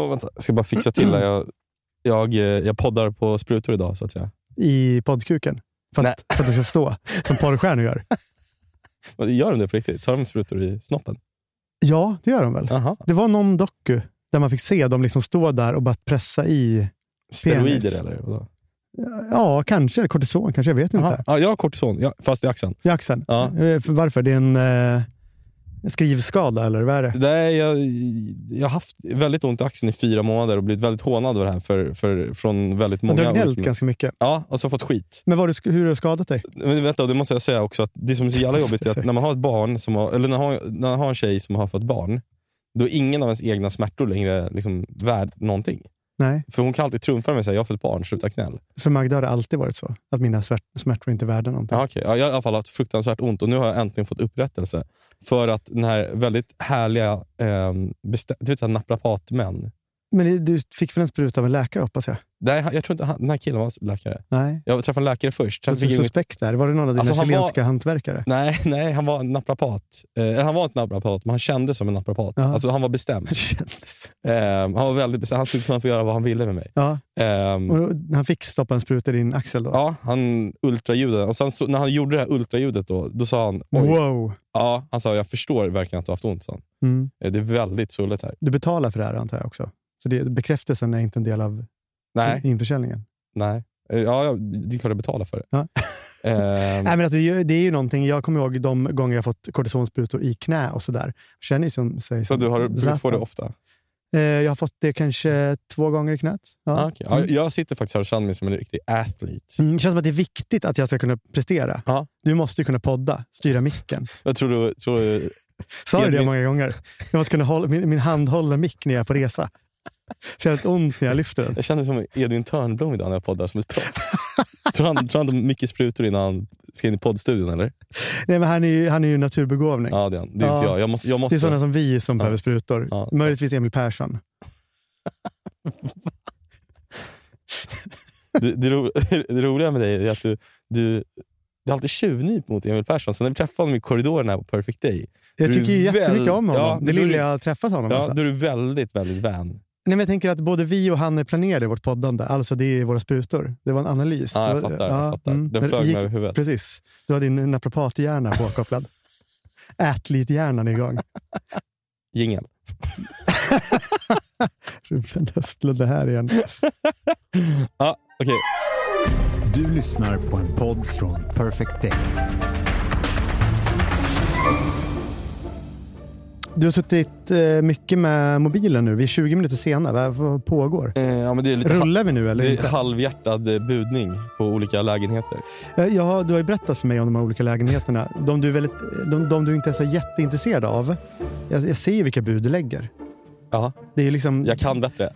Oh, vänta, jag ska bara fixa till det. Jag, jag, eh, jag poddar på sprutor idag, så att säga. I poddkuken. För att, för att det ska stå, som porrstjärnor gör. Men Gör de det på riktigt? Tar de sprutor i snoppen? Ja, det gör de väl. Jaha. Det var någon doku där man fick se dem liksom stå där och bara pressa i. Steroider eller? Vadå? Ja, kanske. Kortison kanske. Jag vet Jaha. inte. Ja, jag har kortison, ja, fast i axeln. I axeln. Ja. Eh, för Varför? Det är en eh, skrivskada eller vad är det? Nej, jag, jag har haft väldigt ont i axeln i fyra månader och blivit väldigt hånad över det här för, för, från väldigt många. Du har gnällt ganska mycket. Ja, och så fått skit. Men vad hur har du skadat dig? Men vänta, det måste jag säga också, att det som är så jävla jobbigt är att när man har ett barn, som har, eller när man har, när man har en tjej som har fått barn, då är ingen av ens egna smärtor längre liksom värd någonting. Nej, För hon kan alltid trumfa mig och säga, jag har fått barn, sluta knäll. för Magda har det alltid varit så. Att mina smärtor inte är värda någonting. Ja, okej. ja, jag har i alla fall haft fruktansvärt ont och nu har jag äntligen fått upprättelse. För att den här väldigt härliga, eh, du vet naprapatmän. Men du fick väl en spruta av en läkare hoppas jag? Nej, han- jag tror inte han, den här killen var läkare. Nej. Jag träffade en läkare först. Så fick jag inget- suspekt där. Var det någon av dina Alltså, han var- chilenska hantverkare? Nej, nej, han var en naprapat. Eh, han var inte naprapat, men han kände som en naprapat. Ja. Alltså, han var bestämd. Det kändes. Eh, han var väldigt bestämd. Han skulle kunna få göra vad han ville med mig. Ja. Eh, Och han fick stoppa en spruta i din axel då? ja, han ultraljudade. Och sen så, när han gjorde det här ultraljudet, då, då sa han Oj. Wow! Ja, han sa jag förstår verkligen att du har haft ont. sa han. Mm. Eh, Det är väldigt svullet här. Du betalar för det här antar jag också? Så det, bekräftelsen är inte en del av Nej, införsäljningen? nej. Eh, Ja, det är klart jag betalar för det. Ja. Eh, Nej, men alltså, det är ju- någonting, jag kommer ihåg de gånger jag fått kortisonsprutor i knä och sådär. Känner ju som sig så som du har får det ofta? Eh, Jag har fått det kanske två gånger i knät. Ja. Ah, okej. ja, jag sitter faktiskt här och känner mig som en riktig athlete. Mm, det känns som att det är viktigt att jag ska kunna prestera. Ja. Du måste ju kunna podda, styra micken. Jag tror du, tror du Sa du det många gånger? Jag måste kunna hålla, min, min hand håller mick när jag är på resa. Så ett ont när jag lyfter den. Jag känner mig som Edvin Törnblom idag när jag poddar som ett proffs. tror han, tror han har mycket sprutor innan han ska in i poddstudion eller? Nej, men han, är ju, han är ju naturbegåvning. Ja, det är han. Det är Ja. inte jag. Jag måste, jag Det måste, är sådana som vi som Ja. behöver sprutor. Ja. Möjligtvis Emil Persson. det, det, ro, det roliga med dig är att du, du, du är alltid tjuvnyp mot Emil Persson. Sen när vi träffade honom i korridoren här på Perfect Day, Jag tycker ju jättemycket om honom. Ja, det lilla det- jag har träffat honom. ja, alltså. då är du väldigt, väldigt vän. Nej, men jag tänker att både vi och han är planerade i vårt poddande. Alltså det är våra sprutor. Det var en analys. Ja, jag fattar. jag fattar. Den Men flög gick- mig över huvudet. Precis. Du har din naprapathjärna påkopplad. Ätlithjärnan är igång. Jingel. Ruben Östlund, det här igen. Ja, okej. Du lyssnar på en podd från Perfect Day. Du har suttit eh, mycket med mobilen nu. Vi är 20 minuter sena. Vad, pågår? Eh, ja, men det är lite Rullar vi nu eller det är inte? halvhjärtad eh, budning på olika lägenheter. Eh, har, du har ju berättat för mig om de här olika lägenheterna. De du, är väldigt, de, de du inte är så jätteintresserad av. Jag, jag ser ju vilka bud du lägger. Ja, Det är, liksom, jag kan bättre.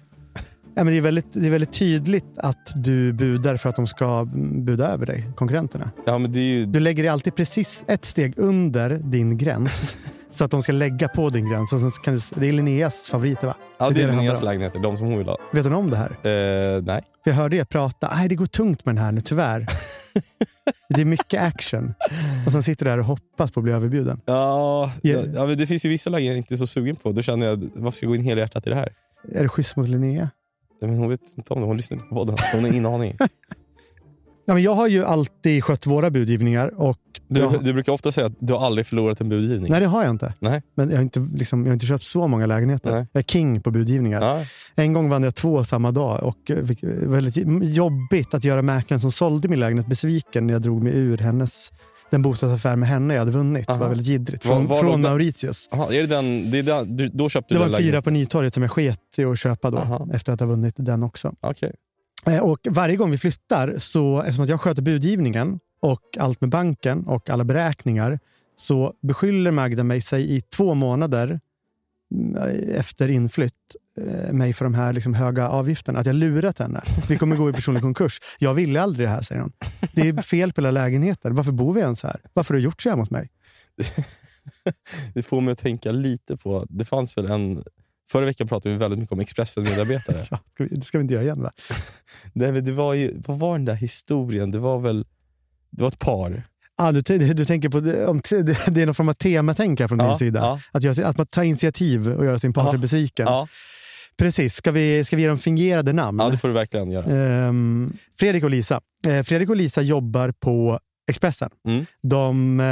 ja, men det, är väldigt, det är väldigt tydligt att du budar för att de ska mm, buda över dig, konkurrenterna. Ja, men det är ju, Du lägger dig alltid precis ett steg under din gräns. så att de ska lägga på din gräns. Och sen kan du, det är Linneas favoriter va? ja, det det är det Linneas lägenheter, de som hon vill ha. Vet hon om det här? Eh, nej. För jag hörde er prata. Nej, det går tungt med den här nu, tyvärr. det är mycket action. Och sen sitter du där och hoppas på att bli överbjuden. Ja, Ja. ja, det finns ju vissa lägen jag inte är så sugen på. Då känner jag, varför ska jag gå in helhjärtat i det här? Är det schysst mot Linnea? Ja, Men hon vet inte om det, hon lyssnar inte på podden. Hon har ingen aning. Ja, men jag har ju alltid skött våra budgivningar. Och Du, jag, du brukar ofta säga att du har aldrig förlorat en budgivning. nej, det har jag inte. Nej. Men jag har inte, liksom, jag har inte köpt så många lägenheter. Nej. Jag är king på budgivningar. Ja, En gång vann jag två samma dag och eh, fick väldigt jobbigt att göra mäklaren som sålde min lägenhet besviken när jag drog mig ur hennes den bostadsaffär med henne jag hade vunnit. Det Aha. var väldigt jiddrigt. Var- Från, var låg från? Mauritius. Aha, är det den, det är den, du, då köpte Det du var den en fyra på Nytorget som jag sket i att köpa då. Aha. Efter att ha vunnit den också. Okej. Eh, Och varje gång vi flyttar, så eftersom att jag sköter budgivningen och allt med banken och alla beräkningar, så beskyller Magda mig sig i två månader mm, efter inflytt eh, mig för de här liksom höga avgifterna. Att jag lurat henne. Vi kommer gå i personlig konkurs. Jag ville aldrig det här, säger hon. Det är fel på alla lägenheter. Varför bor vi ens här? Varför har du gjort så här mot mig? Det får mig att tänka lite på, det fanns väl en, förra veckan pratade vi väldigt mycket om Expressen-medarbetare. Ja, ska vi, det ska vi inte göra igen va? Nej, men det var ju, vad var den där historien? Det var väl, det var ett par. Ah, du, du tänker på, det, om är någon form av tematänk från din Ja, sida. ja. Att, göra, att man tar initiativ och göra sin partner Ja, besviken. Ja. Precis. Ska vi, ska vi ge dem fingerade namn? Ja, det får du verkligen göra. Ehm, Fredrik och Lisa. Eh, Fredrik och Lisa jobbar på Expressen. Mm. De eh,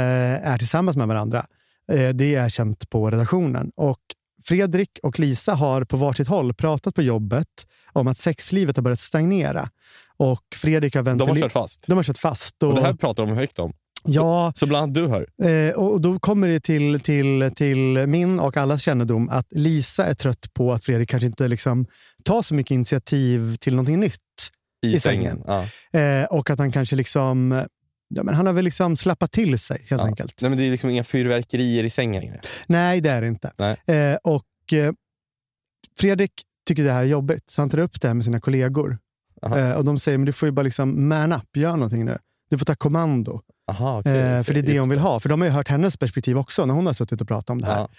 är tillsammans med varandra. Eh, det är känt på redaktionen. Och Fredrik och Lisa har på varsitt håll pratat på jobbet om att sexlivet har börjat stagnera. Och Fredrik har De har kört fast. De har kört fast. Och, Och det här pratar de högt om. ja, Så bland annat du hör. Eh, och då kommer det till, till, till min och allas kännedom att Lisa är trött på att Fredrik kanske inte liksom tar så mycket initiativ till någonting nytt. I, I sängen. sängen. Ja. Eh, och att han kanske liksom... Ja, men han har väl liksom slappat till sig helt Ja. enkelt. Nej, men det är liksom inga fyrverkerier i sängen. Nej, det är det inte. Eh, och eh, Fredrik tycker det här är jobbigt, så han tar upp det här med sina kollegor. Eh, och de säger, men du får ju bara liksom man up, gör någonting nu. Du får ta kommando. Aha, okej, eh, okej, för det är det hon vill ha. För de har ju hört hennes perspektiv också när hon har suttit och pratat om det här. Ja.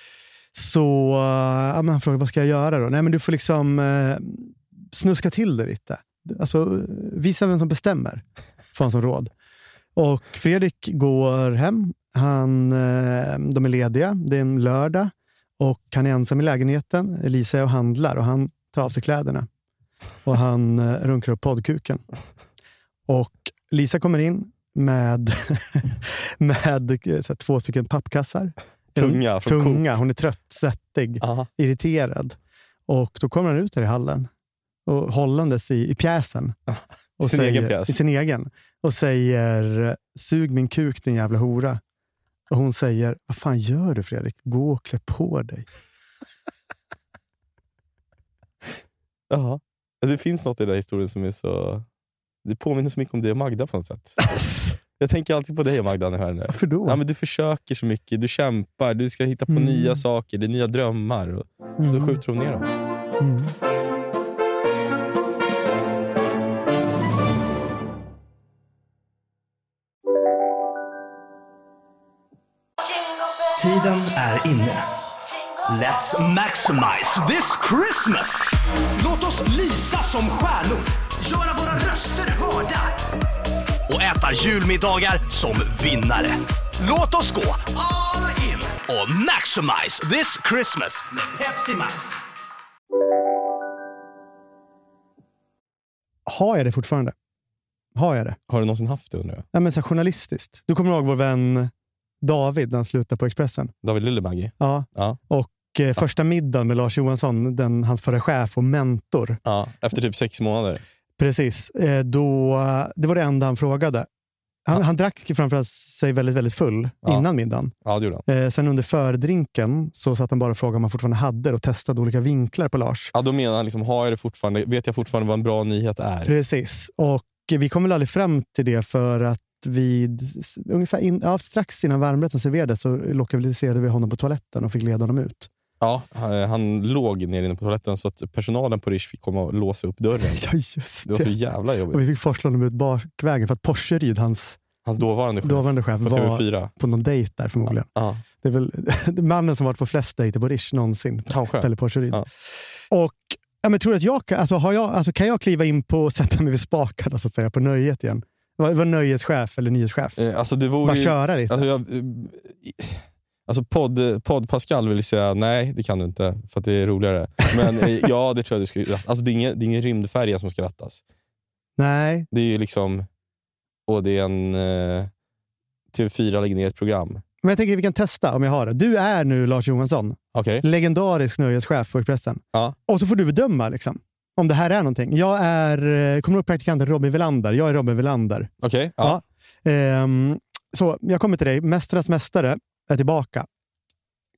Så uh, ja, men han frågar, vad ska jag göra då? Nej, men du får liksom eh, snuska till det lite. Alltså, visa vem som bestämmer, får han som råd. Och Fredrik går hem. Han, eh, de är lediga. Det är en lördag och han är ensam i lägenheten. Elisa är och handlar och han tar av sig kläderna. Och han eh, runkar upp poddkuken. Och Lisa kommer in med, med eh, här, två stycken pappkassar. Tunga från Tunga. Hon är trött, svettig, Aha. irriterad. Och då kommer han ut där i hallen, och hållandes i, i pjäsen. Och Sin egen pjäs. I sin egen. Och säger, sug min kuk din jävla hora. Och hon säger, vad fan gör du Fredrik? Gå och klä på dig. Jaha. Det finns något i den här historien som är så... Det påminner så mycket om dig och Magda på något sätt. Jag tänker alltid på dig och Magda när jag hör det. Varför då? Ja, men du försöker så mycket, du kämpar, du ska hitta på Mm. nya saker, det är nya drömmar. Och så Mm. skjuter de ner dem. Mm. Tiden är inne. Let's maximize this Christmas! Låt oss lysa som stjärnor. Göra våra röster hörda. Och äta julmiddagar som vinnare. Låt oss gå all in och maximize this Christmas med Pepsi Max. Har jag det fortfarande? Har jag det? Har du någonsin haft det undrar jag? Ja, men så här, journalistiskt. Du kommer ihåg vår vän David när han slutade på Expressen? David Lillemaggi? Ja. Ja. Och eh, första middagen med Lars Johansson, den, hans förra chef och mentor. ja. Efter typ sex månader? Precis. Eh, då, det var det enda han frågade. Han, han drack framförallt sig väldigt, väldigt full Ja. innan middagen. Ja, det gjorde han. Eh, sen under fördrinken så satt han bara och frågade om han fortfarande hade det och testade olika vinklar på Lars. Ja, då menar han, liksom, har jag det fortfarande, vet jag fortfarande vad en bra nyhet är? Precis. Och vi kom väl aldrig fram till det för att vid ungefär in, ja, strax innan varmrätten serverades så lokaliserade vi honom på toaletten och fick leda honom ut. Ja, han, han låg nere inne på toaletten så att personalen på Rish fick komma och låsa upp dörren. Ja, just Det var så det. jävla Och jobbigt. vi fick forsla honom ut bakvägen för att Porseryd, hans Hans dåvarande chef dåvarande chef, på var TV4. på någon dejt där förmodligen. Ja, Det är väl mannen som varit på flest dejter på Rish någonsin. kanske. Pelle Porseryd. Ja. Och ja, men tror att jag, alltså, har jag, alltså, kan jag kliva in på och sätta mig vid spakarna så att säga, på nöjet igen? Var, var nöjeschef eller nyhetschef? Eh, Alltså det vore Bara ju, köra lite. alltså, jag, eh, alltså podd, podd Pascal vill säga nej, det kan du inte, för det är roligare. Men eh, ja, det tror jag du ska alltså, det, är ingen, det är ingen rymdfärja som ska rattas. Nej, Det är ju liksom, och det är en eh, TV4 lägger ner ett program. men jag tänker att vi kan testa om jag har det. Du är nu Lars Johansson, Okej? legendarisk nöjeschef på Expressen. Ja. Och så får du bedöma liksom, om det här är någonting. Jag är, eh, kommer ihåg praktikanten Robin Velander? Jag är Robin Velander. Okej? Ja. Ehm, så jag kommer till dig. Mästarnas mästare är tillbaka.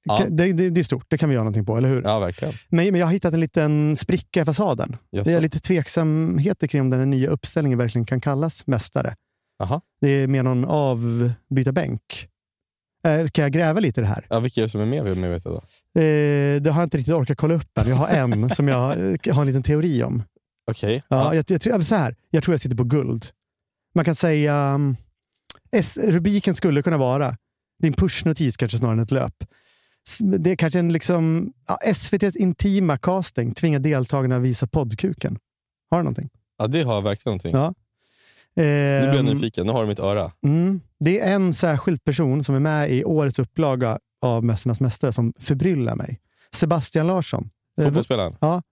Ja. Det, det, det är stort, det kan vi göra någonting på, eller hur? ja, verkligen. Men, men jag har hittat en liten spricka i fasaden. Det är lite tveksamheter kring om den nya uppställningen verkligen kan kallas mästare. Aha. Det är mer någon avbytarbänk. Eh, kan jag gräva lite i det här? Ja, vilka är det som är med? med vet jag då? Eh, det har jag inte riktigt orkat kolla upp än. Jag har en som jag eh, har en liten teori om. Okej. Ja, Ja. jag, jag, tror- så här, jag tror jag sitter på guld. Man kan säga... um, S, rubriken skulle kunna vara din pushnotis kanske snarare än ett löp. Det är kanske en liksom, ja, SVTs intima casting tvingar deltagarna att visa poddkuken. Har du någonting? ja, det har verkligen någonting. Ja. Nu blir jag Ehm, nyfiken. Nu har du mitt öra. Mm, det är en särskild person som är med i årets upplaga av Mästarnas Mästare som förbryllar mig. Sebastian Larsson. Eh, Fotbollsspelaren? Ja,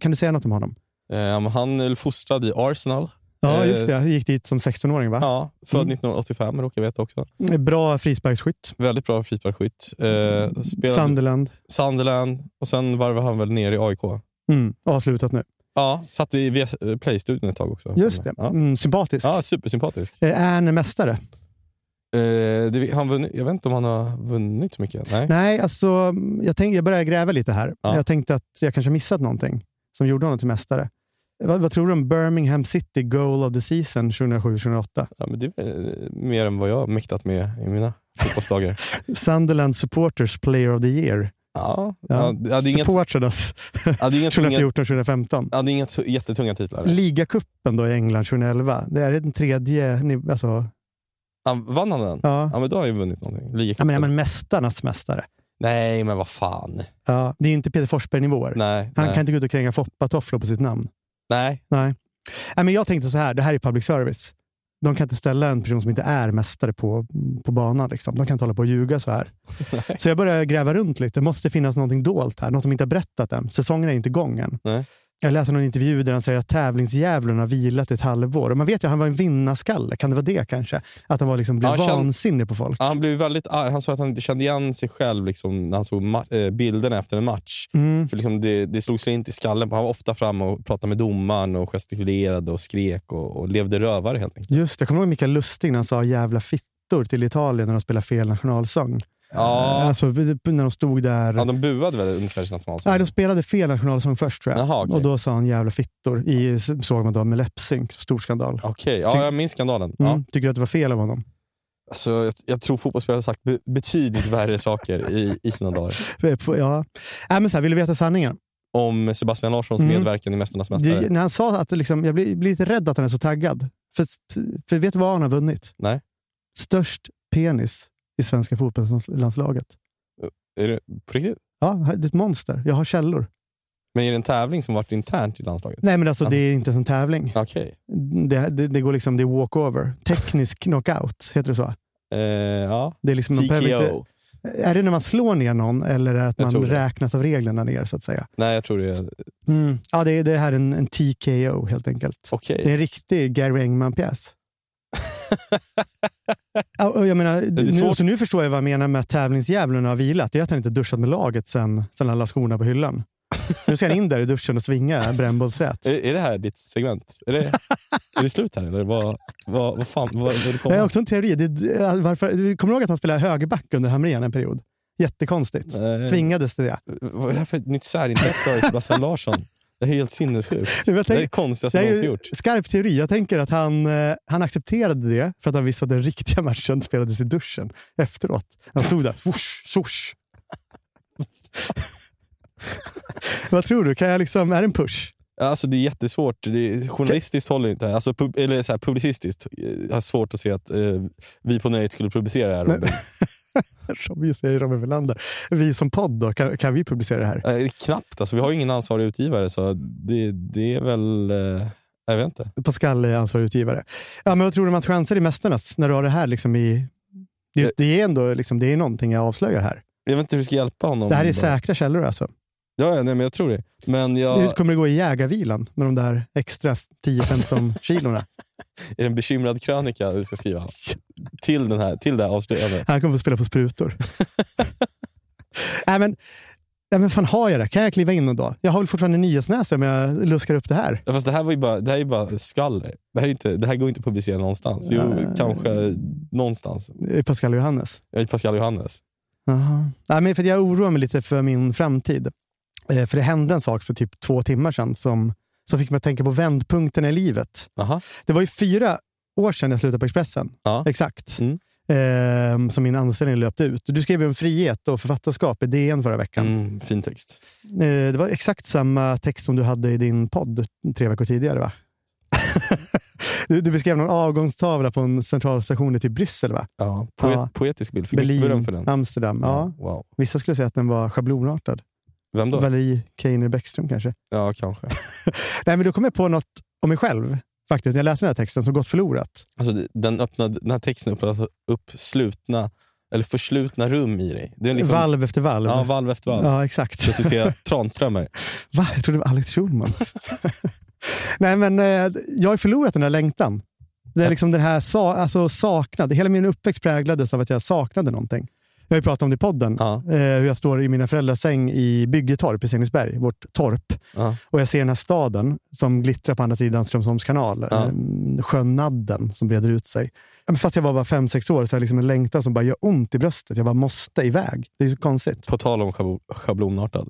Kan du säga något om honom? Men han är fostrad i Arsenal. Ja, Eh, just det. Gick dit som 16-åring, va? Ja, född Mm. 1985 råkar jag veta också. Bra frisparksskytt. Väldigt bra frisparksskytt. Eh, Sunderland. Sunderland och sen varvade han väl ner i AIK. Mm. Avslutat nu. Ja, satt i Play-studion ett tag också. Just det. Ja, Mm, sympatisk. ja supersympatisk. Eh, Är han en mästare? Eh, det, han vunnit, jag vet inte om han har vunnit så mycket. Nej. Nej, alltså, jag, tänk, jag började gräva lite här. Ja. Jag tänkte att jag kanske missat någonting som gjorde honom till mästare. Vad, vad tror du om Birmingham City Goal of the Season 2007-2008? Ja, men det är väl mer än vad jag har mäktat med i mina fotbollsdagar. Sunderland Supporters Player of the Year. Ja, Ja. ja. Ja, det är ja, inga, tunga, 2014-2015. ja, det är inga tu- jättetunga titlar. Ligacupen då i England 2011. Det är den tredje... Alltså, Ja, vann han den? ja. Ja, men då har han ju vunnit någonting. Ja, Ligacupen. men, ja, men mästarnas mästare. Nej, men vad fan. Ja, det är inte Peter Forsberg-nivåer. Nej, Han nej. kan inte gå ut och kränga foppatofflor på sitt namn. nej. Nej. Nej, men jag tänkte så här, det här är public service. De kan inte ställa en person som inte är mästare på, på banan. Liksom. De kan inte hålla på och ljuga så här. Så jag började gräva runt lite. Det måste finnas något dolt här, något de inte har berättat än. Säsongen är inte igång än. Nej. Jag läste någon intervju där han säger att tävlingsdjävulen har vilat ett halvår. Och man vet ju att han var en vinnarskalle. Kan det vara det kanske? Att han var liksom, blev Ja, känd- vansinnig på folk. Ja, han blev väldigt arg. Han sa att han inte kände igen sig själv liksom, när han såg eh, bilderna efter en match. Mm. För liksom det, det slog sig inte i skallen. Han var ofta framme och pratade med domaren och gestikulerade och skrek och, och levde rövare helt enkelt. Just det, jag kommer ihåg Mikael Lustig när han sa jävla fittor till Italien när de spelade fel nationalsång. Ja. Alltså, när de stod där. Ja, de buade väl under Sveriges nationalsång? Nej, de spelade fel nationalsång först tror jag. Jaha, okej. Och då sa han jävla fittor. I, såg man då med läppsynk. Stor skandal. Okej, ja, jag minns skandalen. Mm. Ja. Tycker du att det var fel av honom? Alltså, jag, jag tror fotbollsspelare har sagt be- betydligt värre saker i, i sina dagar. Eh, Ja. Äh, men så här, vill du veta sanningen? Om Sebastian Larssons Mm. medverkan i Mästarnas mästare. Det, när han sa att liksom, jag blir, blir lite rädd att han är så taggad. För, för vet du vad han har vunnit? Nej. Störst penis i svenska fotbollslandslaget. Är det på riktigt? Ja, det är ett monster. Jag har källor. Men är det en tävling som varit internt i landslaget? Nej, men alltså, det är inte en tävling. Okej. Det, det, det går liksom, det är walkover. Teknisk knockout, heter det så? Eh, ja. Det är, liksom, man behöver inte, TKO. är det när man slår ner någon eller är det att Jag man räknas av reglerna ner så att säga? Nej, jag tror det är... Mm. Ja, det, är, det här är en, en TKO helt enkelt. Okej. Det är en riktig Gary Engman-pjäs. Jag menar, nu, så nu förstår jag vad jag menar med att tävlingsdjävulen har vilat. Det är att han inte duschat med laget sen, sen han la skorna på hyllan. Nu ska han in där i duschen och svinga brännbollsrät. Är, är det här ditt segment? Är det, är det slut här eller vad, vad, vad fan vad, vad det är också en teori. Det, varför, du kommer ihåg att han spelade högerback under Hamrén en period? Jättekonstigt. Eh, Tvingades till det. Vad är det här för ett nytt särintresse av Sebastian Larsson? Det är helt sinnessjukt. Jag Det är det konstigaste jag någonsin gjort. skarp teori. Jag tänker att han, eh, han accepterade det för att han visste att den riktiga matchen spelades i duschen efteråt. Han stod där, swoosh, swoosh. Vad tror du? Kan jag liksom, är det en push? Alltså det är jättesvårt. Det är, journalistiskt håller inte. Alltså, pub, eller så här, publicistiskt. Jag har svårt att se att eh, vi på Nöjet skulle publicera det här. Robin. Robin säger Robin Welander. Vi som podd då, kan, kan vi publicera det här? Eh, knappt. Alltså, vi har ju ingen ansvarig utgivare, så det, det är väl... Eh, jag vet inte. Pascal är ansvarig utgivare. Ja, men vad tror du om att chanser i Mästarnas när du har det här liksom i... Det, det är ändå liksom, det är någonting jag avslöjar här. Jag vet inte hur vi ska hjälpa honom. Det här är säkra källor alltså. Ja, nej, men jag tror det. Men Hur jag, kommer det gå i jägarvilan med de där extra 10-15 kilorna? är det en bekymrad krönika du ska skriva? Till, den här, till det här avslöjandet? Han kommer få spela på sprutor. Nej, men, nej, men fan har jag det? Kan jag kliva in då? Jag har väl fortfarande nyhetsnäsa om jag luskar upp det här. Ja, Fast det här, var ju bara, det här är ju bara skvaller. Det här, är inte, det här går inte att publicera någonstans. Jo, Nej. kanske någonstans. Är Pascal Johannes. Är Pascal Johannes. Jaha. Nej, men för jag oroar mig lite för min framtid. Eh, För det hände en sak för typ två timmar sedan som, som fick mig att tänka på vändpunkten i livet. Aha. Det var ju fyra år sedan jag slutade på Expressen. Ja. Exakt. Mm. Ehm, som min anställning löpte ut. Du skrev ju om frihet och författarskap i DN förra veckan. Mm, fin text. Eh, Det var exakt samma text som du hade i din podd tre veckor tidigare va? du, du beskrev någon avgångstavla på en centralstation i typ Bryssel va? Ja, poet, Ja. Poetisk bild. Fick beröm för den. Amsterdam. Ja. Wow. Vissa skulle säga att den var schablonartad. Vem då? Valerie Keiner Bäckström kanske. Ja, kanske. Nej, men då kom jag på något om mig själv faktiskt när jag läste den här texten som gått förlorat. Alltså, den, öppnade, den här texten öppnade upp slutna eller förslutna rum i dig. Det är liksom, Valv efter valv. Ja, valv efter valv. Ja, exakt. För att citera Tranströmer. Va? Jag trodde det var Alex Schulman. Nej, men eh, jag har förlorat den här längtan. Det är liksom den här sa, alltså, saknad. Hela min uppväxt präglades av att jag saknade någonting. Jag har ju pratat om det i podden. Ja. Eh, hur jag står i mina föräldrars säng i Byggetorp i Seningsberg, vårt torp. Ja. Och jag ser den här staden som glittrar på andra sidan Strömsholms kanal. Ja. Eh, Sjön Nadden som breder ut sig. Fast jag var bara fem, sex år så jag liksom en längtan som bara gör ont i bröstet. Jag bara måste iväg. Det är så konstigt. På tal om schablo- schablonartad.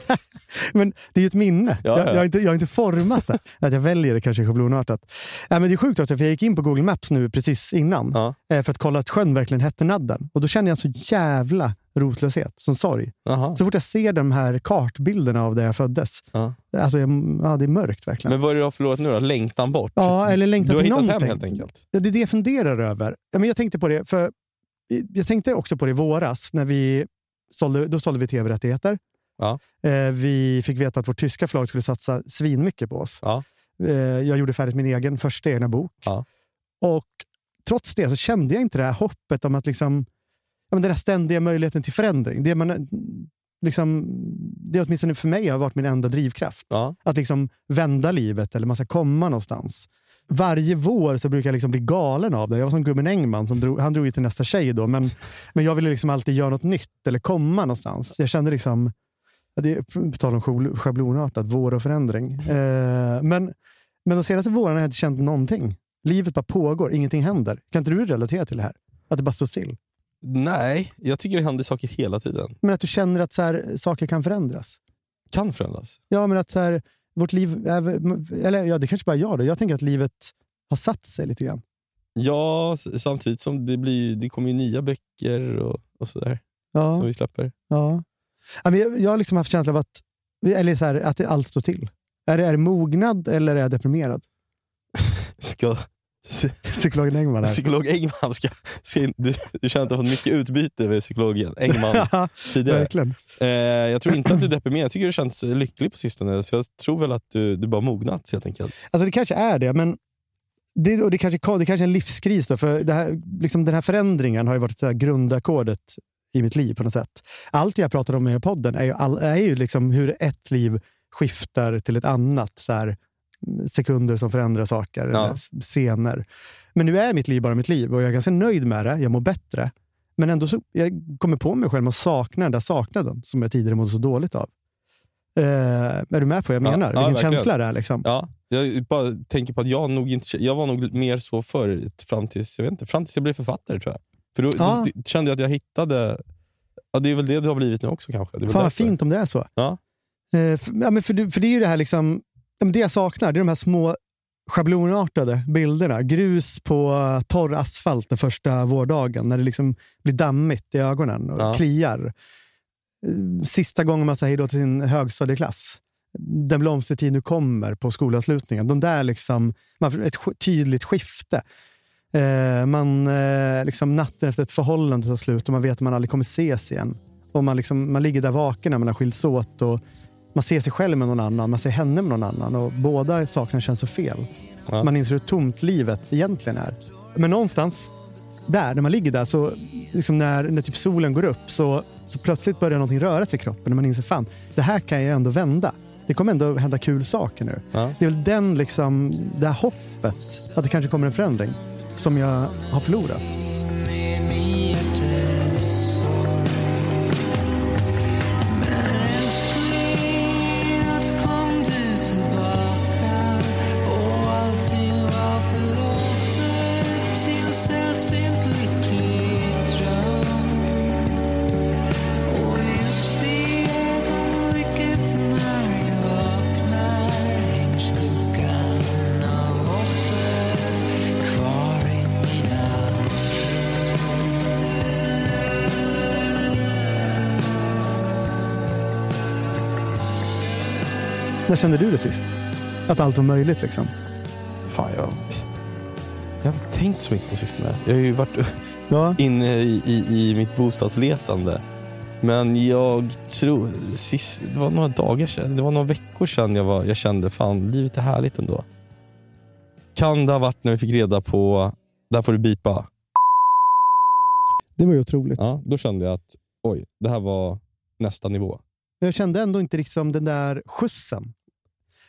Men det är ju ett minne. Ja, Jag, ja. jag, har inte, jag har inte format det. Att jag väljer det kanske schablonartat. Ja, men det är sjukt också, för jag gick in på Google Maps nu precis innan Ja. eh, för att kolla att sjön verkligen hette Nadden. Och då känner jag så jävla rotlöshet, som sorg. Jaha. Så fort jag ser de här kartbilderna av där jag föddes, Ja. alltså, jag, ja, det är mörkt verkligen. Men vad är det du har förlorat nu då? Längtan bort? ja, eller längtan du har till hittat hem helt enkelt? Ja, det är det jag funderar över. Ja, men jag tänkte på det, för jag tänkte också på det i våras, när vi sålde, då sålde vi tv-rättigheter. Ja. Eh, vi fick veta att vårt tyska förlag skulle satsa svinmycket på oss. Ja. Eh, jag gjorde färdigt min egen första egna bok. Ja. Och trots det så kände jag inte det här hoppet om att liksom, ja, men den här ständiga möjligheten till förändring. Det, man, liksom, det åtminstone för mig har varit min enda drivkraft. Ja. Att liksom vända livet eller man ska komma någonstans. Varje vår så brukar jag liksom bli galen av det. Jag var som gubben Engman, som drog, han drog ju till nästa tjej då, men, men jag ville liksom alltid göra något nytt eller komma någonstans. Jag kände liksom, det är på tal om schabl- schablonartat, vår och förändring. Eh, men, men de senaste våren har jag inte känt någonting. Livet bara pågår, ingenting händer. Kan inte du relatera till det här? Att det bara står still? Nej, jag tycker det händer saker hela tiden. Men att du känner att så här, saker kan förändras? Kan förändras. Ja, men att så här, vårt liv, är, eller ja, det kanske bara jag då. Jag tänker att livet har satt sig lite grann. Ja, samtidigt som det, blir, det kommer ju nya böcker och, och sådär Ja, som vi släpper. ja. Jag, jag har liksom haft känslan av att, eller så här, att det allt står till. Är det, är det mognad eller är jag deprimerad? Ska, Psykologen Engman här. psykolog Engman, ska, ska, du, du känner att du har fått mycket utbyte med psykologen Engman tidigare. verkligen. Eh, jag tror inte att du är deprimerad. Jag tycker du känns lycklig på sistone. Så jag tror väl att du, du bara mognat helt enkelt. Alltså det kanske är det, men det, och det, kanske, det kanske är en livskris. Då, för här, liksom den här förändringen har ju varit grundackordet i mitt liv på något sätt. Allt jag pratar om i podden är ju, all, är ju liksom hur ett liv skiftar till ett annat. Så här, sekunder som förändrar saker, Ja. scener. Men nu är mitt liv bara mitt liv och jag är ganska nöjd med det. Jag mår bättre. Men ändå så, jag kommer på mig själv att sakna den där saknaden som jag tidigare mådde så dåligt av. Eh, är du med på vad jag Ja, menar? ja, Vilken verkligen. känsla det är. Liksom. Ja, jag bara tänker på att jag nog inte jag var nog mer så förut, fram tills jag, vet inte, fram tills jag blev författare tror jag. För då, Ja. då kände jag att jag hittade... Ja, det är väl det du har blivit nu också kanske. Det Fan vad fint om det är så. Ja. Eh, för, ja, men för, för det är ju det här liksom, ja, det jag saknar, det är de här små schablonartade bilderna. Grus på eh, torr asfalt den första vårdagen när det liksom blir dammigt i ögonen och Ja. kliar. Eh, Sista gången man säger hej då till sin högstadieklass. Den blomstertid nu kommer på skolavslutningen. De där liksom, man ett tydligt skifte. Eh, man, eh, liksom natten efter ett förhållande tar slut och man vet att man aldrig kommer ses igen. Och man, liksom, man ligger där vaken när man har skilts åt och man ser sig själv med någon annan, man ser henne med någon annan och båda sakerna känns så fel. Ja. Man inser hur tomt livet egentligen är. Men någonstans där, när man ligger där, så liksom när, när typ solen går upp så, så plötsligt börjar någonting röra sig i kroppen och man inser fan, det här kan jag ändå vända. Det kommer ändå hända kul saker nu. Ja. Det är väl den, liksom, det här hoppet, att det kanske kommer en förändring, som jag har förlorat. Kände du det sist? Att allt var möjligt liksom? Fan, jag, jag har inte tänkt så mycket på sistone. Jag har ju varit Ja, inne i, i, i mitt bostadsletande. Men jag tror, sist, det var några dagar sedan, det var några veckor sedan jag, var, jag kände fan livet är härligt ändå. Kan det ha varit när vi fick reda på, där får du bipa. Det var ju otroligt. Ja, då kände jag att oj, det här var nästa nivå. Jag kände ändå inte liksom den där skjutsen.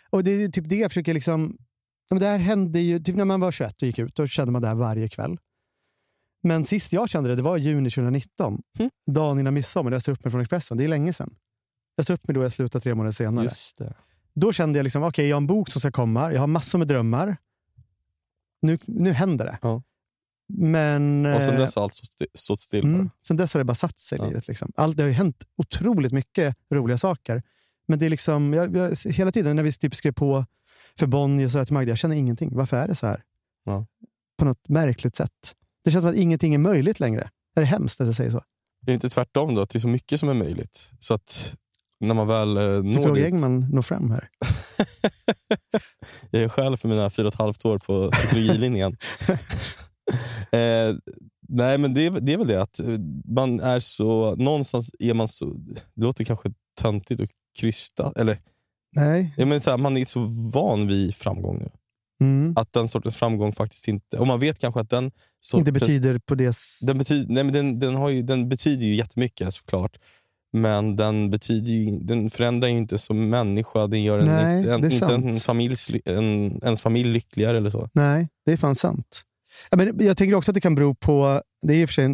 Och det är typ det jag försöker liksom... Det här hände ju, typ när man var 21 och gick ut, då kände man det här varje kväll. Men sist jag kände det, det var i juni 2019. Mm. Dagen innan midsommar, när jag sa upp mig från Expressen. Det är länge sedan. Jag sa upp mig då jag slutade tre månader senare. Just det. Då kände jag liksom, okej, jag har en bok som ska komma. Jag har massor med drömmar. Nu, nu händer det. Ja. Men... Och sen eh, dess har allt stått sti- stått still. Mm. Sen dess har det bara satt sig i Ja. livet. Liksom. Allt, det har ju hänt otroligt mycket roliga saker. Men det är liksom, jag, jag, hela tiden när vi typ skrev på för Bonnier så sa jag till Magda, jag känner ingenting. Varför är det så här? Ja. På något märkligt sätt. Det känns som att ingenting är möjligt längre. Är det hemskt att jag säger så? Är det inte tvärtom då? Att det är så mycket som är möjligt. Så att när man väl eh, når dit. Engman når fram här. Jag är själv för mina fyra och ett halvt år på psykologilinjen. eh, nej, men det är, det är väl det att man är så... Någonstans är man så... Det låter kanske töntigt och krystat. Eller, Nej. jag menar, så här, man är så van vid framgång nu. Mm. Att den sortens framgång faktiskt inte... Och man vet kanske att den sortens, Inte betyder på det... Den, betyder, nej, men den, den, har ju, den betyder ju jättemycket såklart. Men den, betyder ju, den förändrar ju inte som människa. Den gör en, Nej, en, inte en sant. familjs, en, ens familj lyckligare eller så. Nej, det är fan sant. Ja, men jag tänker också att det kan bero på... Det är för sig,